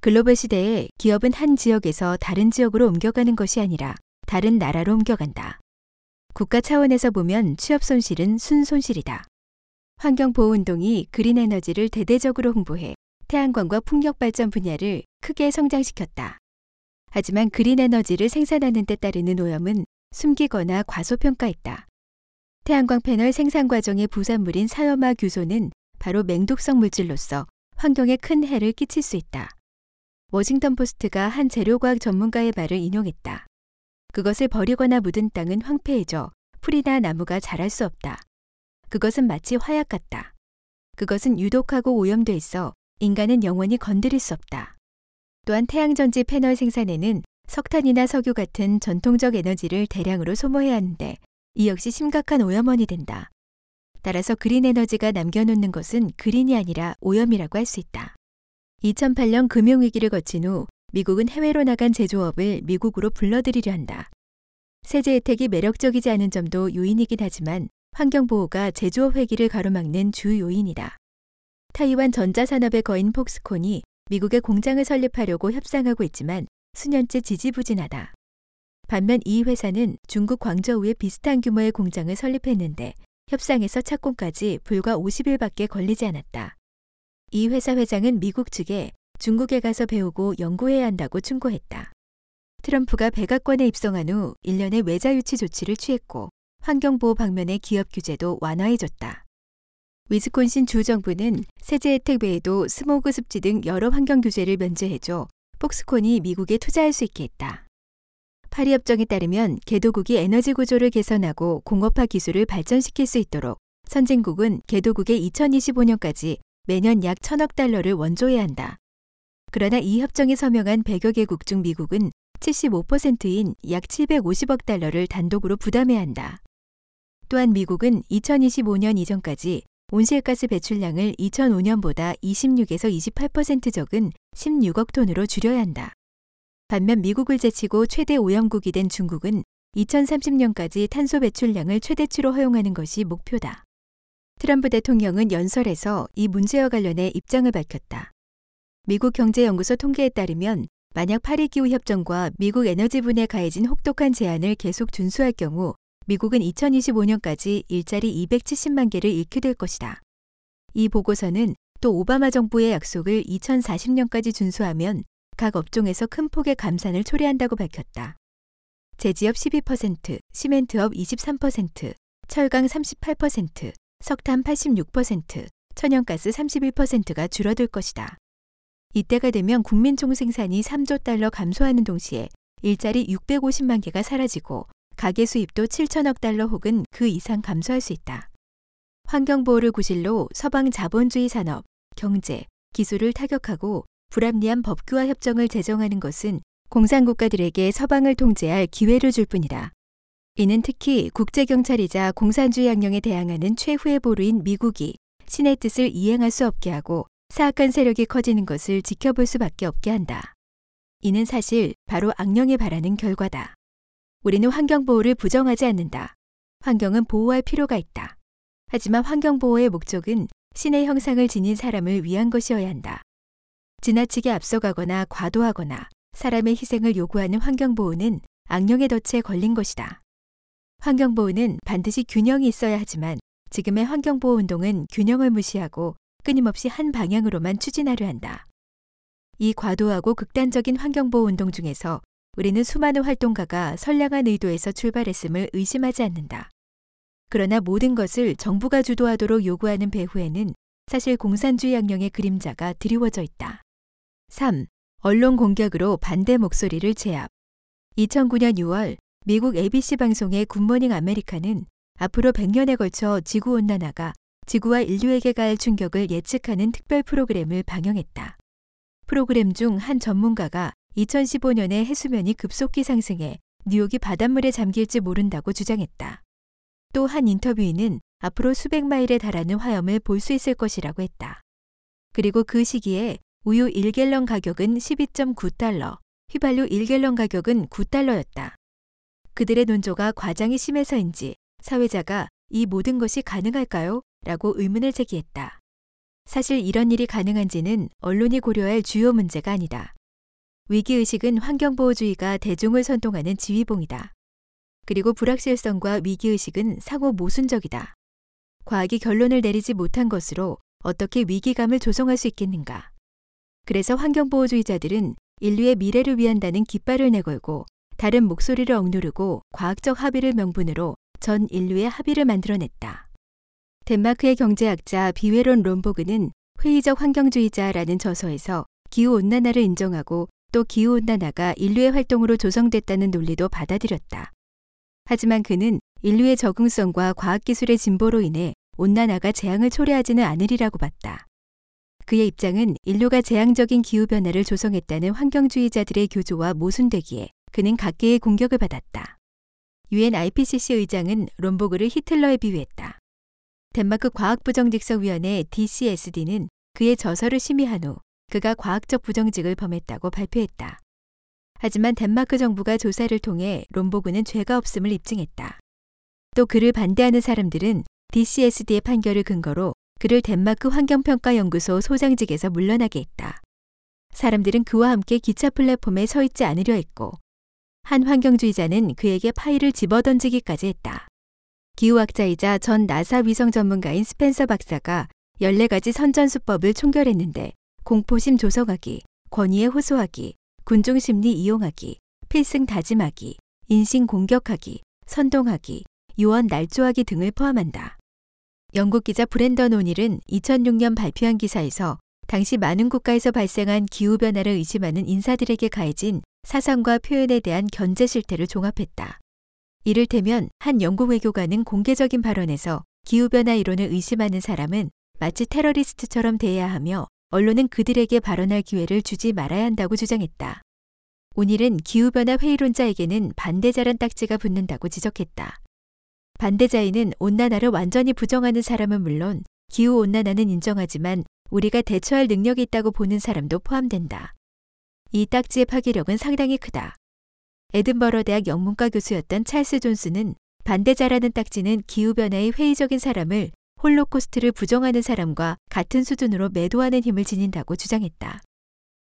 글로벌 시대에 기업은 한 지역에서 다른 지역으로 옮겨가는 것이 아니라 다른 나라로 옮겨간다. 국가 차원에서 보면 취업 손실은 순 손실이다. 환경보호 운동이 그린 에너지를 대대적으로 홍보해 태양광과 풍력 발전 분야를 크게 성장시켰다. 하지만 그린 에너지를 생산하는 데 따르는 오염은 숨기거나 과소평가했다. 태양광 패널 생산 과정의 부산물인 사염화 규소는 바로 맹독성 물질로서 환경에 큰 해를 끼칠 수 있다. 워싱턴 포스트가 한 재료과학 전문가의 말을 인용했다. 그것을 버리거나 묻은 땅은 황폐해져 풀이나 나무가 자랄 수 없다. 그것은 마치 화약 같다. 그것은 유독하고 오염돼 있어 인간은 영원히 건드릴 수 없다. 또한 태양전지 패널 생산에는 석탄이나 석유 같은 전통적 에너지를 대량으로 소모해야 하는데 이 역시 심각한 오염원이 된다. 따라서 그린 에너지가 남겨놓는 것은 그린이 아니라 오염이라고 할 수 있다. 2008년 금융위기를 거친 후 미국은 해외로 나간 제조업을 미국으로 불러들이려 한다. 세제 혜택이 매력적이지 않은 점도 요인이긴 하지만 환경보호가 제조업 회기를 가로막는 주 요인이다. 타이완 전자산업의 거인 폭스콘이 미국에 공장을 설립하려고 협상하고 있지만 수년째 지지부진하다. 반면 이 회사는 중국 광저우에 비슷한 규모의 공장을 설립했는데 협상에서 착공까지 불과 50일밖에 걸리지 않았다. 이 회사 회장은 미국 측에 중국에 가서 배우고 연구해야 한다고 충고했다. 트럼프가 백악관에 입성한 후 1년의 외자 유치 조치를 취했고 환경보호 방면의 기업 규제도 완화해줬다. 위스콘신 주 정부는 세제 혜택 외에도 스모그 습지 등 여러 환경 규제를 면제해줘 폭스콘이 미국에 투자할 수 있게 했다. 파리 협정에 따르면 개도국이 에너지 구조를 개선하고 공업화 기술을 발전시킬 수 있도록 선진국은 개도국에 2025년까지 매년 약 천억 달러를 원조해야 한다. 그러나 이 협정에 서명한 100여 개국 중 미국은 75%인 약 750억 달러를 단독으로 부담해야 한다. 또한 미국은 2025년 이전까지 온실가스 배출량을 2005년보다 26에서 28% 적은 16억 톤으로 줄여야 한다. 반면 미국을 제치고 최대 오염국이 된 중국은 2030년까지 탄소 배출량을 최대치로 허용하는 것이 목표다. 트럼프 대통령은 연설에서 이 문제와 관련해 입장을 밝혔다. 미국 경제연구소 통계에 따르면 만약 파리 기후 협정과 미국 에너지분에 가해진 혹독한 제한을 계속 준수할 경우 미국은 2025년까지 일자리 270만 개를 잃게 될 것이다. 이 보고서는 또 오바마 정부의 약속을 2040년까지 준수하면 각 업종에서 큰 폭의 감산을 초래한다고 밝혔다. 제지업 12%, 시멘트업 23%, 철강 38%, 석탄 86%, 천연가스 31%가 줄어들 것이다. 이때가 되면 국민 총생산이 3조 달러 감소하는 동시에 일자리 650만 개가 사라지고 가계 수입도 7천억 달러 혹은 그 이상 감소할 수 있다. 환경보호를 구실로 서방 자본주의 산업, 경제, 기술을 타격하고 불합리한 법규와 협정을 제정하는 것은 공산국가들에게 서방을 통제할 기회를 줄 뿐이다. 이는 특히 국제경찰이자 공산주의 양령에 대항하는 최후의 보루인 미국이 신의 뜻을 이행할 수 없게 하고 사악한 세력이 커지는 것을 지켜볼 수밖에 없게 한다. 이는 사실 바로 악령에 바라는 결과다. 우리는 환경보호를 부정하지 않는다. 환경은 보호할 필요가 있다. 하지만 환경보호의 목적은 신의 형상을 지닌 사람을 위한 것이어야 한다. 지나치게 앞서가거나 과도하거나 사람의 희생을 요구하는 환경보호는 악령의 덫에 걸린 것이다. 환경보호는 반드시 균형이 있어야 하지만 지금의 환경보호 운동은 균형을 무시하고 끊임없이 한 방향으로만 추진하려 한다. 이 과도하고 극단적인 환경보호 운동 중에서 우리는 수많은 활동가가 선량한 의도에서 출발했음을 의심하지 않는다. 그러나 모든 것을 정부가 주도하도록 요구하는 배후에는 사실 공산주의 양령의 그림자가 드리워져 있다. 3. 언론 공격으로 반대 목소리를 제압. 2009년 6월 미국 ABC 방송의 굿모닝 아메리카는 앞으로 100년에 걸쳐 지구 온난화가 지구와 인류에게 가할 충격을 예측하는 특별 프로그램을 방영했다. 프로그램 중 한 전문가가 2015년에 해수면이 급속히 상승해 뉴욕이 바닷물에 잠길지 모른다고 주장했다. 또 한 인터뷰인은 앞으로 수백 마일에 달하는 화염을 볼 수 있을 것이라고 했다. 그리고 그 시기에 우유 1갤런 가격은 12.9달러, 휘발유 1갤런 가격은 9달러였다. 그들의 논조가 과장이 심해서인지 사회자가 이 모든 것이 가능할까요? 라고 의문을 제기했다. 사실 이런 일이 가능한지는 언론이 고려할 주요 문제가 아니다. 위기의식은 환경보호주의가 대중을 선동하는 지휘봉이다. 그리고 불확실성과 위기의식은 상호 모순적이다. 과학이 결론을 내리지 못한 것으로 어떻게 위기감을 조성할 수 있겠는가? 그래서 환경보호주의자들은 인류의 미래를 위한다는 깃발을 내걸고 다른 목소리를 억누르고 과학적 합의를 명분으로 전 인류의 합의를 만들어냈다. 덴마크의 경제학자 비웨론 롬보그는 회의적 환경주의자라는 저서에서 기후온난화를 인정하고 또 기후온난화가 인류의 활동으로 조성됐다는 논리도 받아들였다. 하지만 그는 인류의 적응성과 과학기술의 진보로 인해 온난화가 재앙을 초래하지는 않으리라고 봤다. 그의 입장은 인류가 재앙적인 기후변화를 조성했다는 환경주의자들의 교조와 모순되기에 그는 각계의 공격을 받았다. 유엔 IPCC 의장은 롬보그를 히틀러에 비유했다. 덴마크 과학부정직성위원회 DCSD는 그의 저서를 심의한 후 그가 과학적 부정직을 범했다고 발표했다. 하지만 덴마크 정부가 조사를 통해 롬보그는 죄가 없음을 입증했다. 또 그를 반대하는 사람들은 DCSD의 판결을 근거로 그를 덴마크 환경평가연구소 소장직에서 물러나게 했다. 사람들은 그와 함께 기차 플랫폼에 서 있지 않으려 했고, 한 환경주의자는 그에게 파일을 집어 던지기까지 했다. 기후학자이자 전 나사 위성 전문가인 스펜서 박사가 14가지 선전수법을 총결했는데 공포심 조성하기, 권위에 호소하기, 군중심리 이용하기, 필승 다짐하기, 인신 공격하기, 선동하기, 유언 날조하기 등을 포함한다. 영국 기자 브랜던 오닐은 2006년 발표한 기사에서 당시 많은 국가에서 발생한 기후변화를 의심하는 인사들에게 가해진 사상과 표현에 대한 견제 실태를 종합했다. 이를테면 한 영국 외교관은 공개적인 발언에서 기후변화 이론을 의심하는 사람은 마치 테러리스트처럼 대해야 하며 언론은 그들에게 발언할 기회를 주지 말아야 한다고 주장했다. 오닐은 기후변화 회의론자에게는 반대자란 딱지가 붙는다고 지적했다. 반대자에는 온난화를 완전히 부정하는 사람은 물론 기후온난화는 인정하지만 우리가 대처할 능력이 있다고 보는 사람도 포함된다. 이 딱지의 파괴력은 상당히 크다. 에든버러 대학 영문과 교수였던 찰스 존스는 반대자라는 딱지는 기후변화에 회의적인 사람을 홀로코스트를 부정하는 사람과 같은 수준으로 매도하는 힘을 지닌다고 주장했다.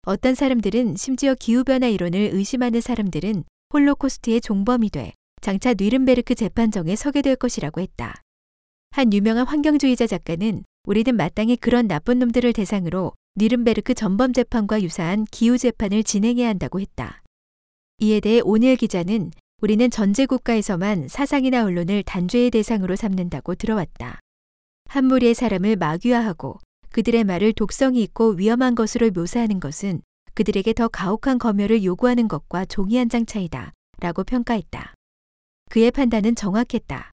어떤 사람들은 심지어 기후변화 이론을 의심하는 사람들은 홀로코스트의 종범이 돼 장차 뉘른베르크 재판정에 서게 될 것이라고 했다. 한 유명한 환경주의자 작가는 우리는 마땅히 그런 나쁜 놈들을 대상으로 뉘른베르크 전범 재판과 유사한 기후 재판을 진행해야 한다고 했다. 이에 대해 오닐 기자는 우리는 전제 국가에서만 사상이나 언론을 단죄의 대상으로 삼는다고 들어왔다. 한 무리의 사람을 마귀화하고 그들의 말을 독성이 있고 위험한 것으로 묘사하는 것은 그들에게 더 가혹한 검열을 요구하는 것과 종이 한 장 차이다. 라고 평가했다. 그의 판단은 정확했다.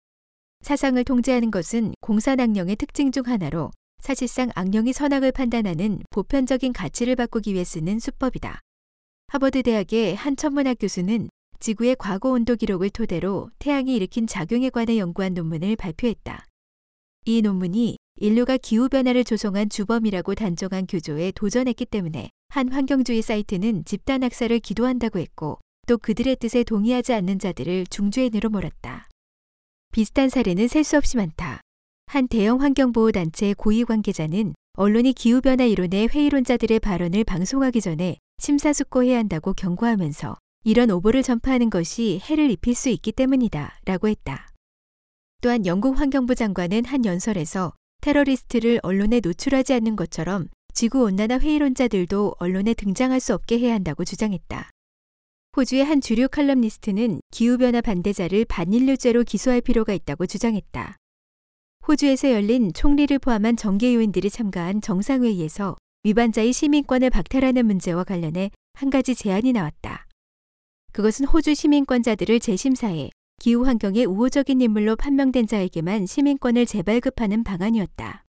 사상을 통제하는 것은 공산악령의 특징 중 하나로 사실상 악령이 선악을 판단하는 보편적인 가치를 바꾸기 위해 쓰는 수법이다. 하버드 대학의 한 천문학 교수는 지구의 과거 온도 기록을 토대로 태양이 일으킨 작용에 관해 연구한 논문을 발표했다. 이 논문이 인류가 기후변화를 조성한 주범이라고 단정한 교조에 도전했기 때문에 한 환경주의 사이트는 집단 학살을 기도한다고 했고 또 그들의 뜻에 동의하지 않는 자들을 중죄인으로 몰았다. 비슷한 사례는 셀 수 없이 많다. 한 대형 환경보호단체 고위 관계자는 언론이 기후변화 이론의 회의론자들의 발언을 방송하기 전에 심사숙고해야 한다고 경고하면서 이런 오보를 전파하는 것이 해를 입힐 수 있기 때문이다 라고 했다. 또한 영국 환경부 장관은 한 연설에서 테러리스트를 언론에 노출하지 않는 것처럼 지구온난화 회의론자들도 언론에 등장할 수 없게 해야 한다고 주장했다. 호주의 한 주류 칼럼니스트는 기후변화 반대자를 반인류죄로 기소할 필요가 있다고 주장했다. 호주에서 열린 총리를 포함한 정계 요인들이 참가한 정상회의에서 위반자의 시민권을 박탈하는 문제와 관련해 한 가지 제안이 나왔다. 그것은 호주 시민권자들을 재심사해 기후 환경에 우호적인 인물로 판명된 자에게만 시민권을 재발급하는 방안이었다.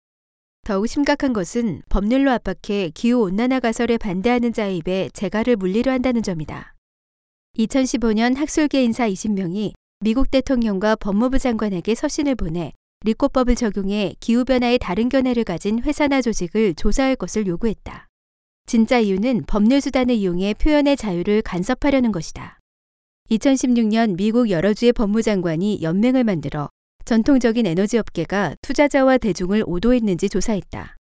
더욱 심각한 것은 법률로 압박해 기후 온난화 가설에 반대하는 자의 입에 재갈을 물리려 한다는 점이다. 2015년 학술계 인사 20명이 미국 대통령과 법무부 장관에게 서신을 보내 RICO법을 적용해 기후변화에 다른 견해를 가진 회사나 조직을 조사할 것을 요구했다. 진짜 이유는 법률 수단을 이용해 표현의 자유를 간섭하려는 것이다. 2016년 미국 여러 주의 법무장관이 연맹을 만들어 전통적인 에너지 업계가 투자자와 대중을 오도했는지 조사했다.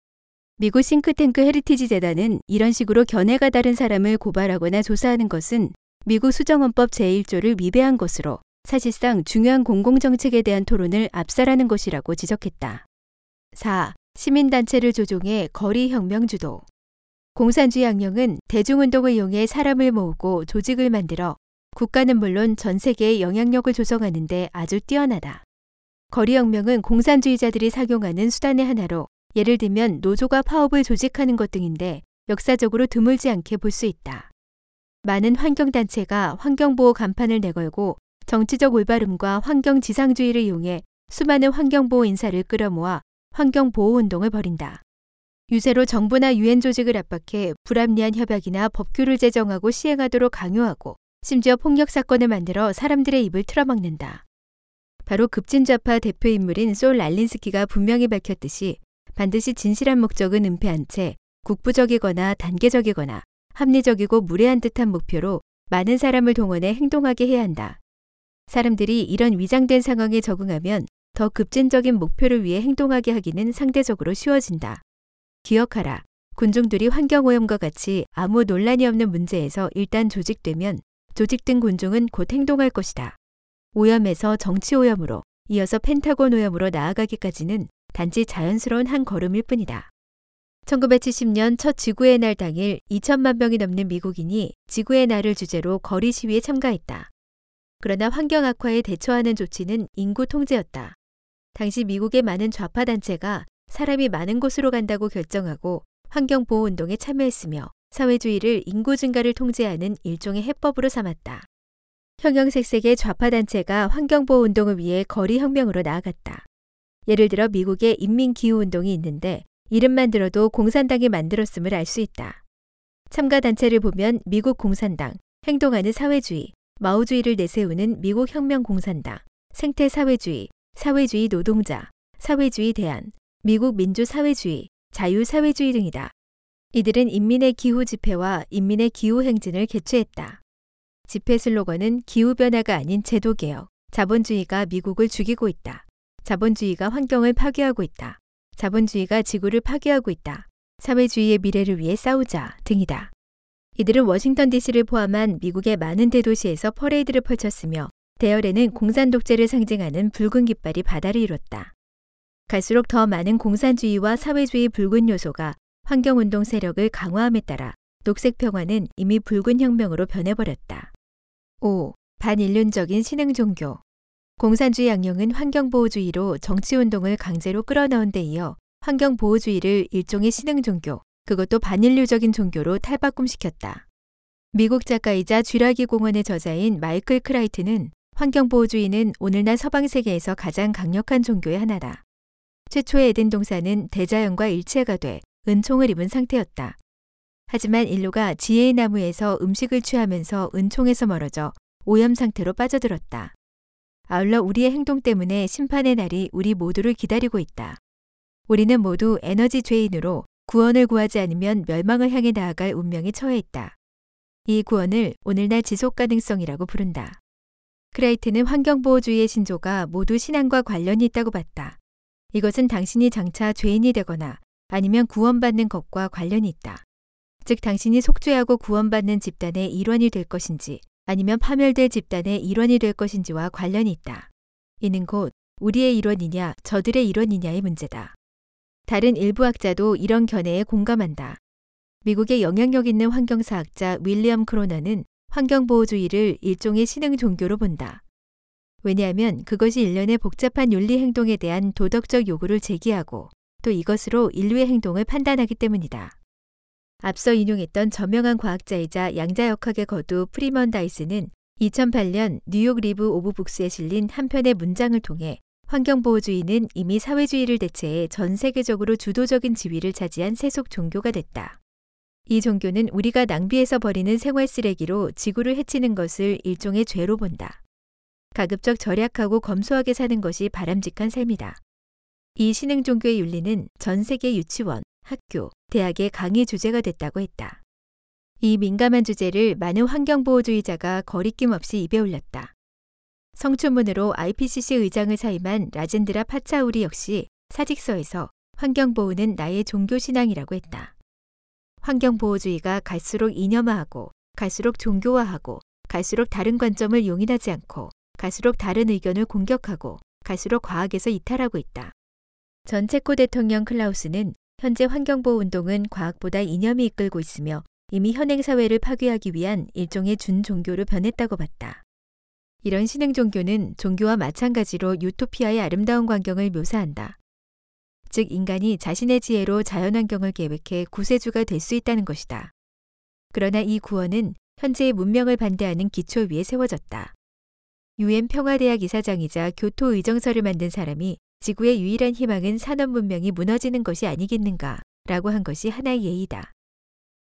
미국 싱크탱크 헤리티지 재단은 이런 식으로 견해가 다른 사람을 고발하거나 조사하는 것은 미국 수정헌법 제1조를 위배한 것으로 사실상 중요한 공공정책에 대한 토론을 압살하는 것이라고 지적했다. 4. 시민단체를 조종해 거리 혁명 주도. 공산주의 악령은 대중운동을 이용해 사람을 모으고 조직을 만들어 국가는 물론 전 세계에 영향력을 조성하는데 아주 뛰어나다. 거리혁명은 공산주의자들이 사용하는 수단의 하나로 예를 들면 노조가 파업을 조직하는 것 등인데 역사적으로 드물지 않게 볼 수 있다. 많은 환경단체가 환경보호 간판을 내걸고 정치적 올바름과 환경지상주의를 이용해 수많은 환경보호 인사를 끌어모아 환경보호 운동을 벌인다. 유세로 정부나 유엔 조직을 압박해 불합리한 협약이나 법규를 제정하고 시행하도록 강요하고 심지어 폭력 사건을 만들어 사람들의 입을 틀어막는다. 바로 급진좌파 대표 인물인 솔 랄린스키가 분명히 밝혔듯이 반드시 진실한 목적은 은폐한 채 국부적이거나 단계적이거나 합리적이고 무례한 듯한 목표로 많은 사람을 동원해 행동하게 해야 한다. 사람들이 이런 위장된 상황에 적응하면 더 급진적인 목표를 위해 행동하게 하기는 상대적으로 쉬워진다. 기억하라. 군중들이 환경오염과 같이 아무 논란이 없는 문제에서 일단 조직되면 조직된 군중은 곧 행동할 것이다. 오염에서 정치 오염으로 이어서 펜타곤 오염으로 나아가기까지는 단지 자연스러운 한 걸음일 뿐이다. 1970년 첫 지구의 날 당일 2천만 명이 넘는 미국인이 지구의 날을 주제로 거리 시위에 참가했다. 그러나 환경 악화에 대처하는 조치는 인구 통제였다. 당시 미국의 많은 좌파 단체가 사람이 많은 곳으로 간다고 결정하고 환경 보호 운동에 참여했으며 사회주의를 인구 증가를 통제하는 일종의 해법으로 삼았다. 형형색색의 좌파 단체가 환경보호 운동을 위해 거리 혁명으로 나아갔다. 예를 들어 미국의 인민기후 운동이 있는데 이름만 들어도 공산당이 만들었음을 알 수 있다. 참가 단체를 보면 미국 공산당, 행동하는 사회주의, 마오주의를 내세우는 미국 혁명공산당, 생태사회주의, 사회주의 노동자, 사회주의 대안, 미국 민주사회주의, 자유사회주의 등이다. 이들은 인민의 기후 집회와 인민의 기후 행진을 개최했다. 집회 슬로건은 기후변화가 아닌 제도개혁, 자본주의가 미국을 죽이고 있다. 자본주의가 환경을 파괴하고 있다. 자본주의가 지구를 파괴하고 있다. 사회주의의 미래를 위해 싸우자 등이다. 이들은 워싱턴 DC를 포함한 미국의 많은 대도시에서 퍼레이드를 펼쳤으며 대열에는 공산 독재를 상징하는 붉은 깃발이 바다를 이뤘다. 갈수록 더 많은 공산주의와 사회주의 붉은 요소가 환경운동 세력을 강화함에 따라 녹색 평화는 이미 붉은 혁명으로 변해버렸다. 5. 반인륜적인 신흥 종교 공산주의 양령은 환경보호주의로 정치운동을 강제로 끌어넣은 데 이어 환경보호주의를 일종의 신흥 종교, 그것도 반인류적인 종교로 탈바꿈시켰다. 미국 작가이자 쥐라기 공원의 저자인 마이클 크라이트는 환경보호주의는 오늘날 서방 세계에서 가장 강력한 종교의 하나다. 최초의 에덴 동산은 대자연과 일체가 돼 은총을 입은 상태였다. 하지만 인류가 지혜의 나무에서 음식을 취하면서 은총에서 멀어져 오염 상태로 빠져들었다. 아울러 우리의 행동 때문에 심판의 날이 우리 모두를 기다리고 있다. 우리는 모두 에너지 죄인으로 구원을 구하지 않으면 멸망을 향해 나아갈 운명에 처해 있다. 이 구원을 오늘날 지속 가능성이라고 부른다. 크라이트는 환경보호주의의 신조가 모두 신앙과 관련이 있다고 봤다. 이것은 당신이 장차 죄인이 되거나 아니면 구원받는 것과 관련이 있다. 즉 당신이 속죄하고 구원받는 집단의 일원이 될 것인지 아니면 파멸될 집단의 일원이 될 것인지와 관련이 있다. 이는 곧 우리의 일원이냐 저들의 일원이냐의 문제다. 다른 일부 학자도 이런 견해에 공감한다. 미국의 영향력 있는 환경사학자 윌리엄 크로너는 환경보호주의를 일종의 신흥 종교로 본다. 왜냐하면 그것이 일련의 복잡한 윤리 행동에 대한 도덕적 요구를 제기하고 또 이것으로 인류의 행동을 판단하기 때문이다. 앞서 인용했던 저명한 과학자이자 양자역학의 거두 프리먼 다이슨은 2008년 뉴욕 리뷰 오브 북스에 실린 한 편의 문장을 통해 환경보호주의는 이미 사회주의를 대체해 전 세계적으로 주도적인 지위를 차지한 세속 종교가 됐다. 이 종교는 우리가 낭비해서 버리는 생활 쓰레기로 지구를 해치는 것을 일종의 죄로 본다. 가급적 절약하고 검소하게 사는 것이 바람직한 삶이다. 이 신흥 종교의 윤리는 전 세계 유치원, 학교, 대학의 강의 주제가 됐다고 했다. 이 민감한 주제를 많은 환경보호주의자가 거리낌 없이 입에 올렸다. 성추문으로 IPCC 의장을 사임한 라젠드라 파차우리 역시 사직서에서 환경보호는 나의 종교신앙이라고 했다. 환경보호주의가 갈수록 이념화하고 갈수록 종교화하고 갈수록 다른 관점을 용인하지 않고 갈수록 다른 의견을 공격하고 갈수록 과학에서 이탈하고 있다. 전 체코 대통령 클라우스는 현재 환경보호 운동은 과학보다 이념이 이끌고 있으며 이미 현행 사회를 파괴하기 위한 일종의 준종교로 변했다고 봤다. 이런 신흥 종교는 종교와 마찬가지로 유토피아의 아름다운 광경을 묘사한다. 즉 인간이 자신의 지혜로 자연환경을 계획해 구세주가 될 수 있다는 것이다. 그러나 이 구원은 현재의 문명을 반대하는 기초 위에 세워졌다. 유엔 평화대학 이사장이자 교토 의정서를 만든 사람이 지구의 유일한 희망은 산업 문명이 무너지는 것이 아니겠는가 라고 한 것이 하나의 예이다.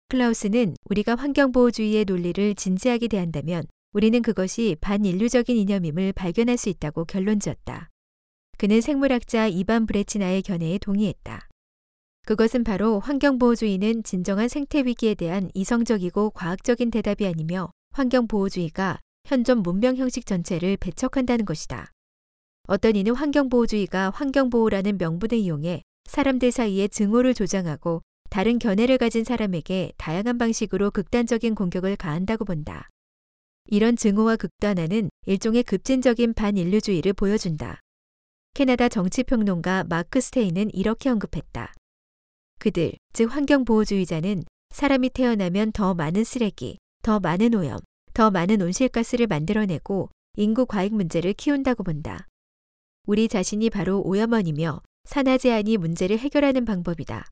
클라우스는 우리가 환경보호주의의 논리를 진지하게 대한다면 우리는 그것이 반인류적인 이념임을 발견할 수 있다고 결론 지었다. 그는 생물학자 이반 브레치나의 견해에 동의했다. 그것은 바로 환경보호주의는 진정한 생태위기에 대한 이성적이고 과학적인 대답이 아니며 환경보호주의가 현존 문명 형식 전체를 배척한다는 것이다. 어떤 이는 환경보호주의가 환경보호라는 명분을 이용해 사람들 사이에 증오를 조장하고 다른 견해를 가진 사람에게 다양한 방식으로 극단적인 공격을 가한다고 본다. 이런 증오와 극단화는 일종의 급진적인 반인류주의를 보여준다. 캐나다 정치평론가 마크 스테인은 이렇게 언급했다. 그들, 즉 환경보호주의자는 사람이 태어나면 더 많은 쓰레기, 더 많은 오염, 더 많은 온실가스를 만들어내고 인구 과잉 문제를 키운다고 본다. 우리 자신이 바로 오염원이며 산화 제한이 문제를 해결하는 방법이다.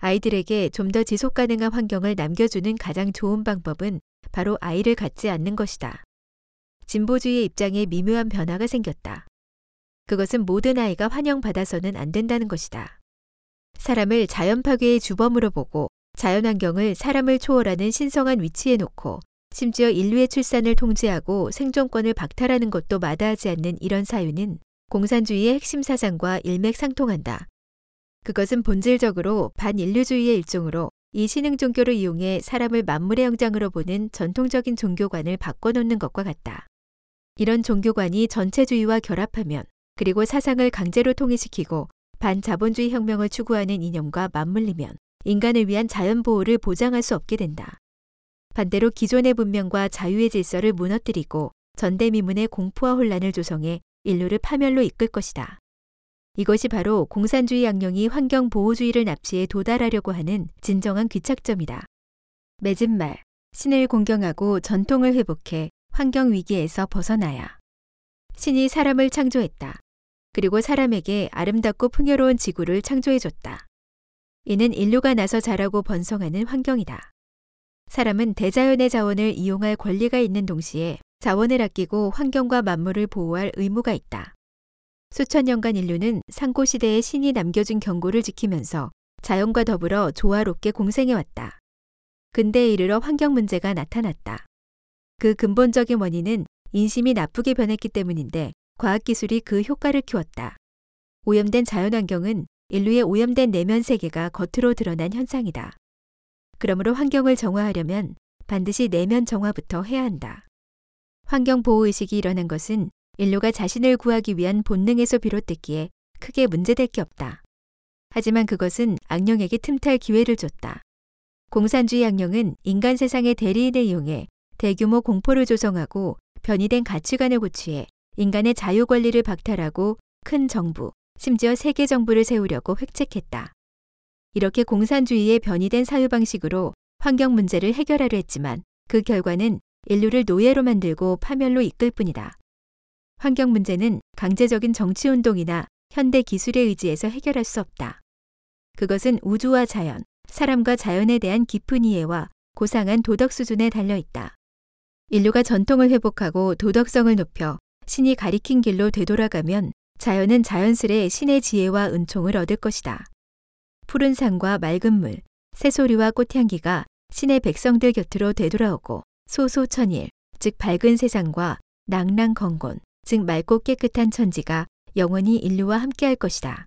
아이들에게 좀 더 지속 가능한 환경을 남겨주는 가장 좋은 방법은 바로 아이를 갖지 않는 것이다. 진보주의의 입장에 미묘한 변화가 생겼다. 그것은 모든 아이가 환영받아서는 안 된다는 것이다. 사람을 자연 파괴의 주범으로 보고 자연 환경을 사람을 초월하는 신성한 위치에 놓고 심지어 인류의 출산을 통제하고 생존권을 박탈하는 것도 마다하지 않는 이런 사유는 공산주의의 핵심 사상과 일맥상통한다. 그것은 본질적으로 반인류주의의 일종으로 이 신흥 종교를 이용해 사람을 만물의 영장으로 보는 전통적인 종교관을 바꿔놓는 것과 같다. 이런 종교관이 전체주의와 결합하면 그리고 사상을 강제로 통일시키고 반자본주의 혁명을 추구하는 이념과 맞물리면 인간을 위한 자연 보호를 보장할 수 없게 된다. 반대로 기존의 문명과 자유의 질서를 무너뜨리고 전대미문의 공포와 혼란을 조성해 인류를 파멸로 이끌 것이다. 이것이 바로 공산주의 양령이 환경보호주의를 납치해 도달하려고 하는 진정한 귀착점이다. 맺은 말, 신을 공경하고 전통을 회복해 환경위기에서 벗어나야. 신이 사람을 창조했다. 그리고 사람에게 아름답고 풍요로운 지구를 창조해줬다. 이는 인류가 나서 자라고 번성하는 환경이다. 사람은 대자연의 자원을 이용할 권리가 있는 동시에 자원을 아끼고 환경과 만물을 보호할 의무가 있다. 수천 년간 인류는 상고시대의 신이 남겨준 경고를 지키면서 자연과 더불어 조화롭게 공생해왔다. 근대에 이르러 환경 문제가 나타났다. 그 근본적인 원인은 인심이 나쁘게 변했기 때문인데 과학기술이 그 효과를 키웠다. 오염된 자연환경은 인류의 오염된 내면 세계가 겉으로 드러난 현상이다. 그러므로 환경을 정화하려면 반드시 내면 정화부터 해야 한다. 환경보호의식이 일어난 것은 인류가 자신을 구하기 위한 본능에서 비롯됐기에 크게 문제될 게 없다. 하지만 그것은 악령에게 틈탈 기회를 줬다. 공산주의 악령은 인간 세상의 대리인을 이용해 대규모 공포를 조성하고 변이된 가치관을 고취해 인간의 자유 권리를 박탈하고 큰 정부, 심지어 세계 정부를 세우려고 획책했다. 이렇게 공산주의의 변이된 사유 방식으로 환경 문제를 해결하려 했지만 그 결과는 인류를 노예로 만들고 파멸로 이끌 뿐이다. 환경 문제는 강제적인 정치 운동이나 현대 기술에 의지해서 해결할 수 없다. 그것은 우주와 자연, 사람과 자연에 대한 깊은 이해와 고상한 도덕 수준에 달려 있다. 인류가 전통을 회복하고 도덕성을 높여 신이 가리킨 길로 되돌아가면 자연은 자연스레 신의 지혜와 은총을 얻을 것이다. 푸른 산과 맑은 물, 새소리와 꽃향기가 신의 백성들 곁으로 되돌아오고 소소천일, 즉 밝은 세상과 낭랑건곤, 즉 맑고 깨끗한 천지가 영원히 인류와 함께할 것이다.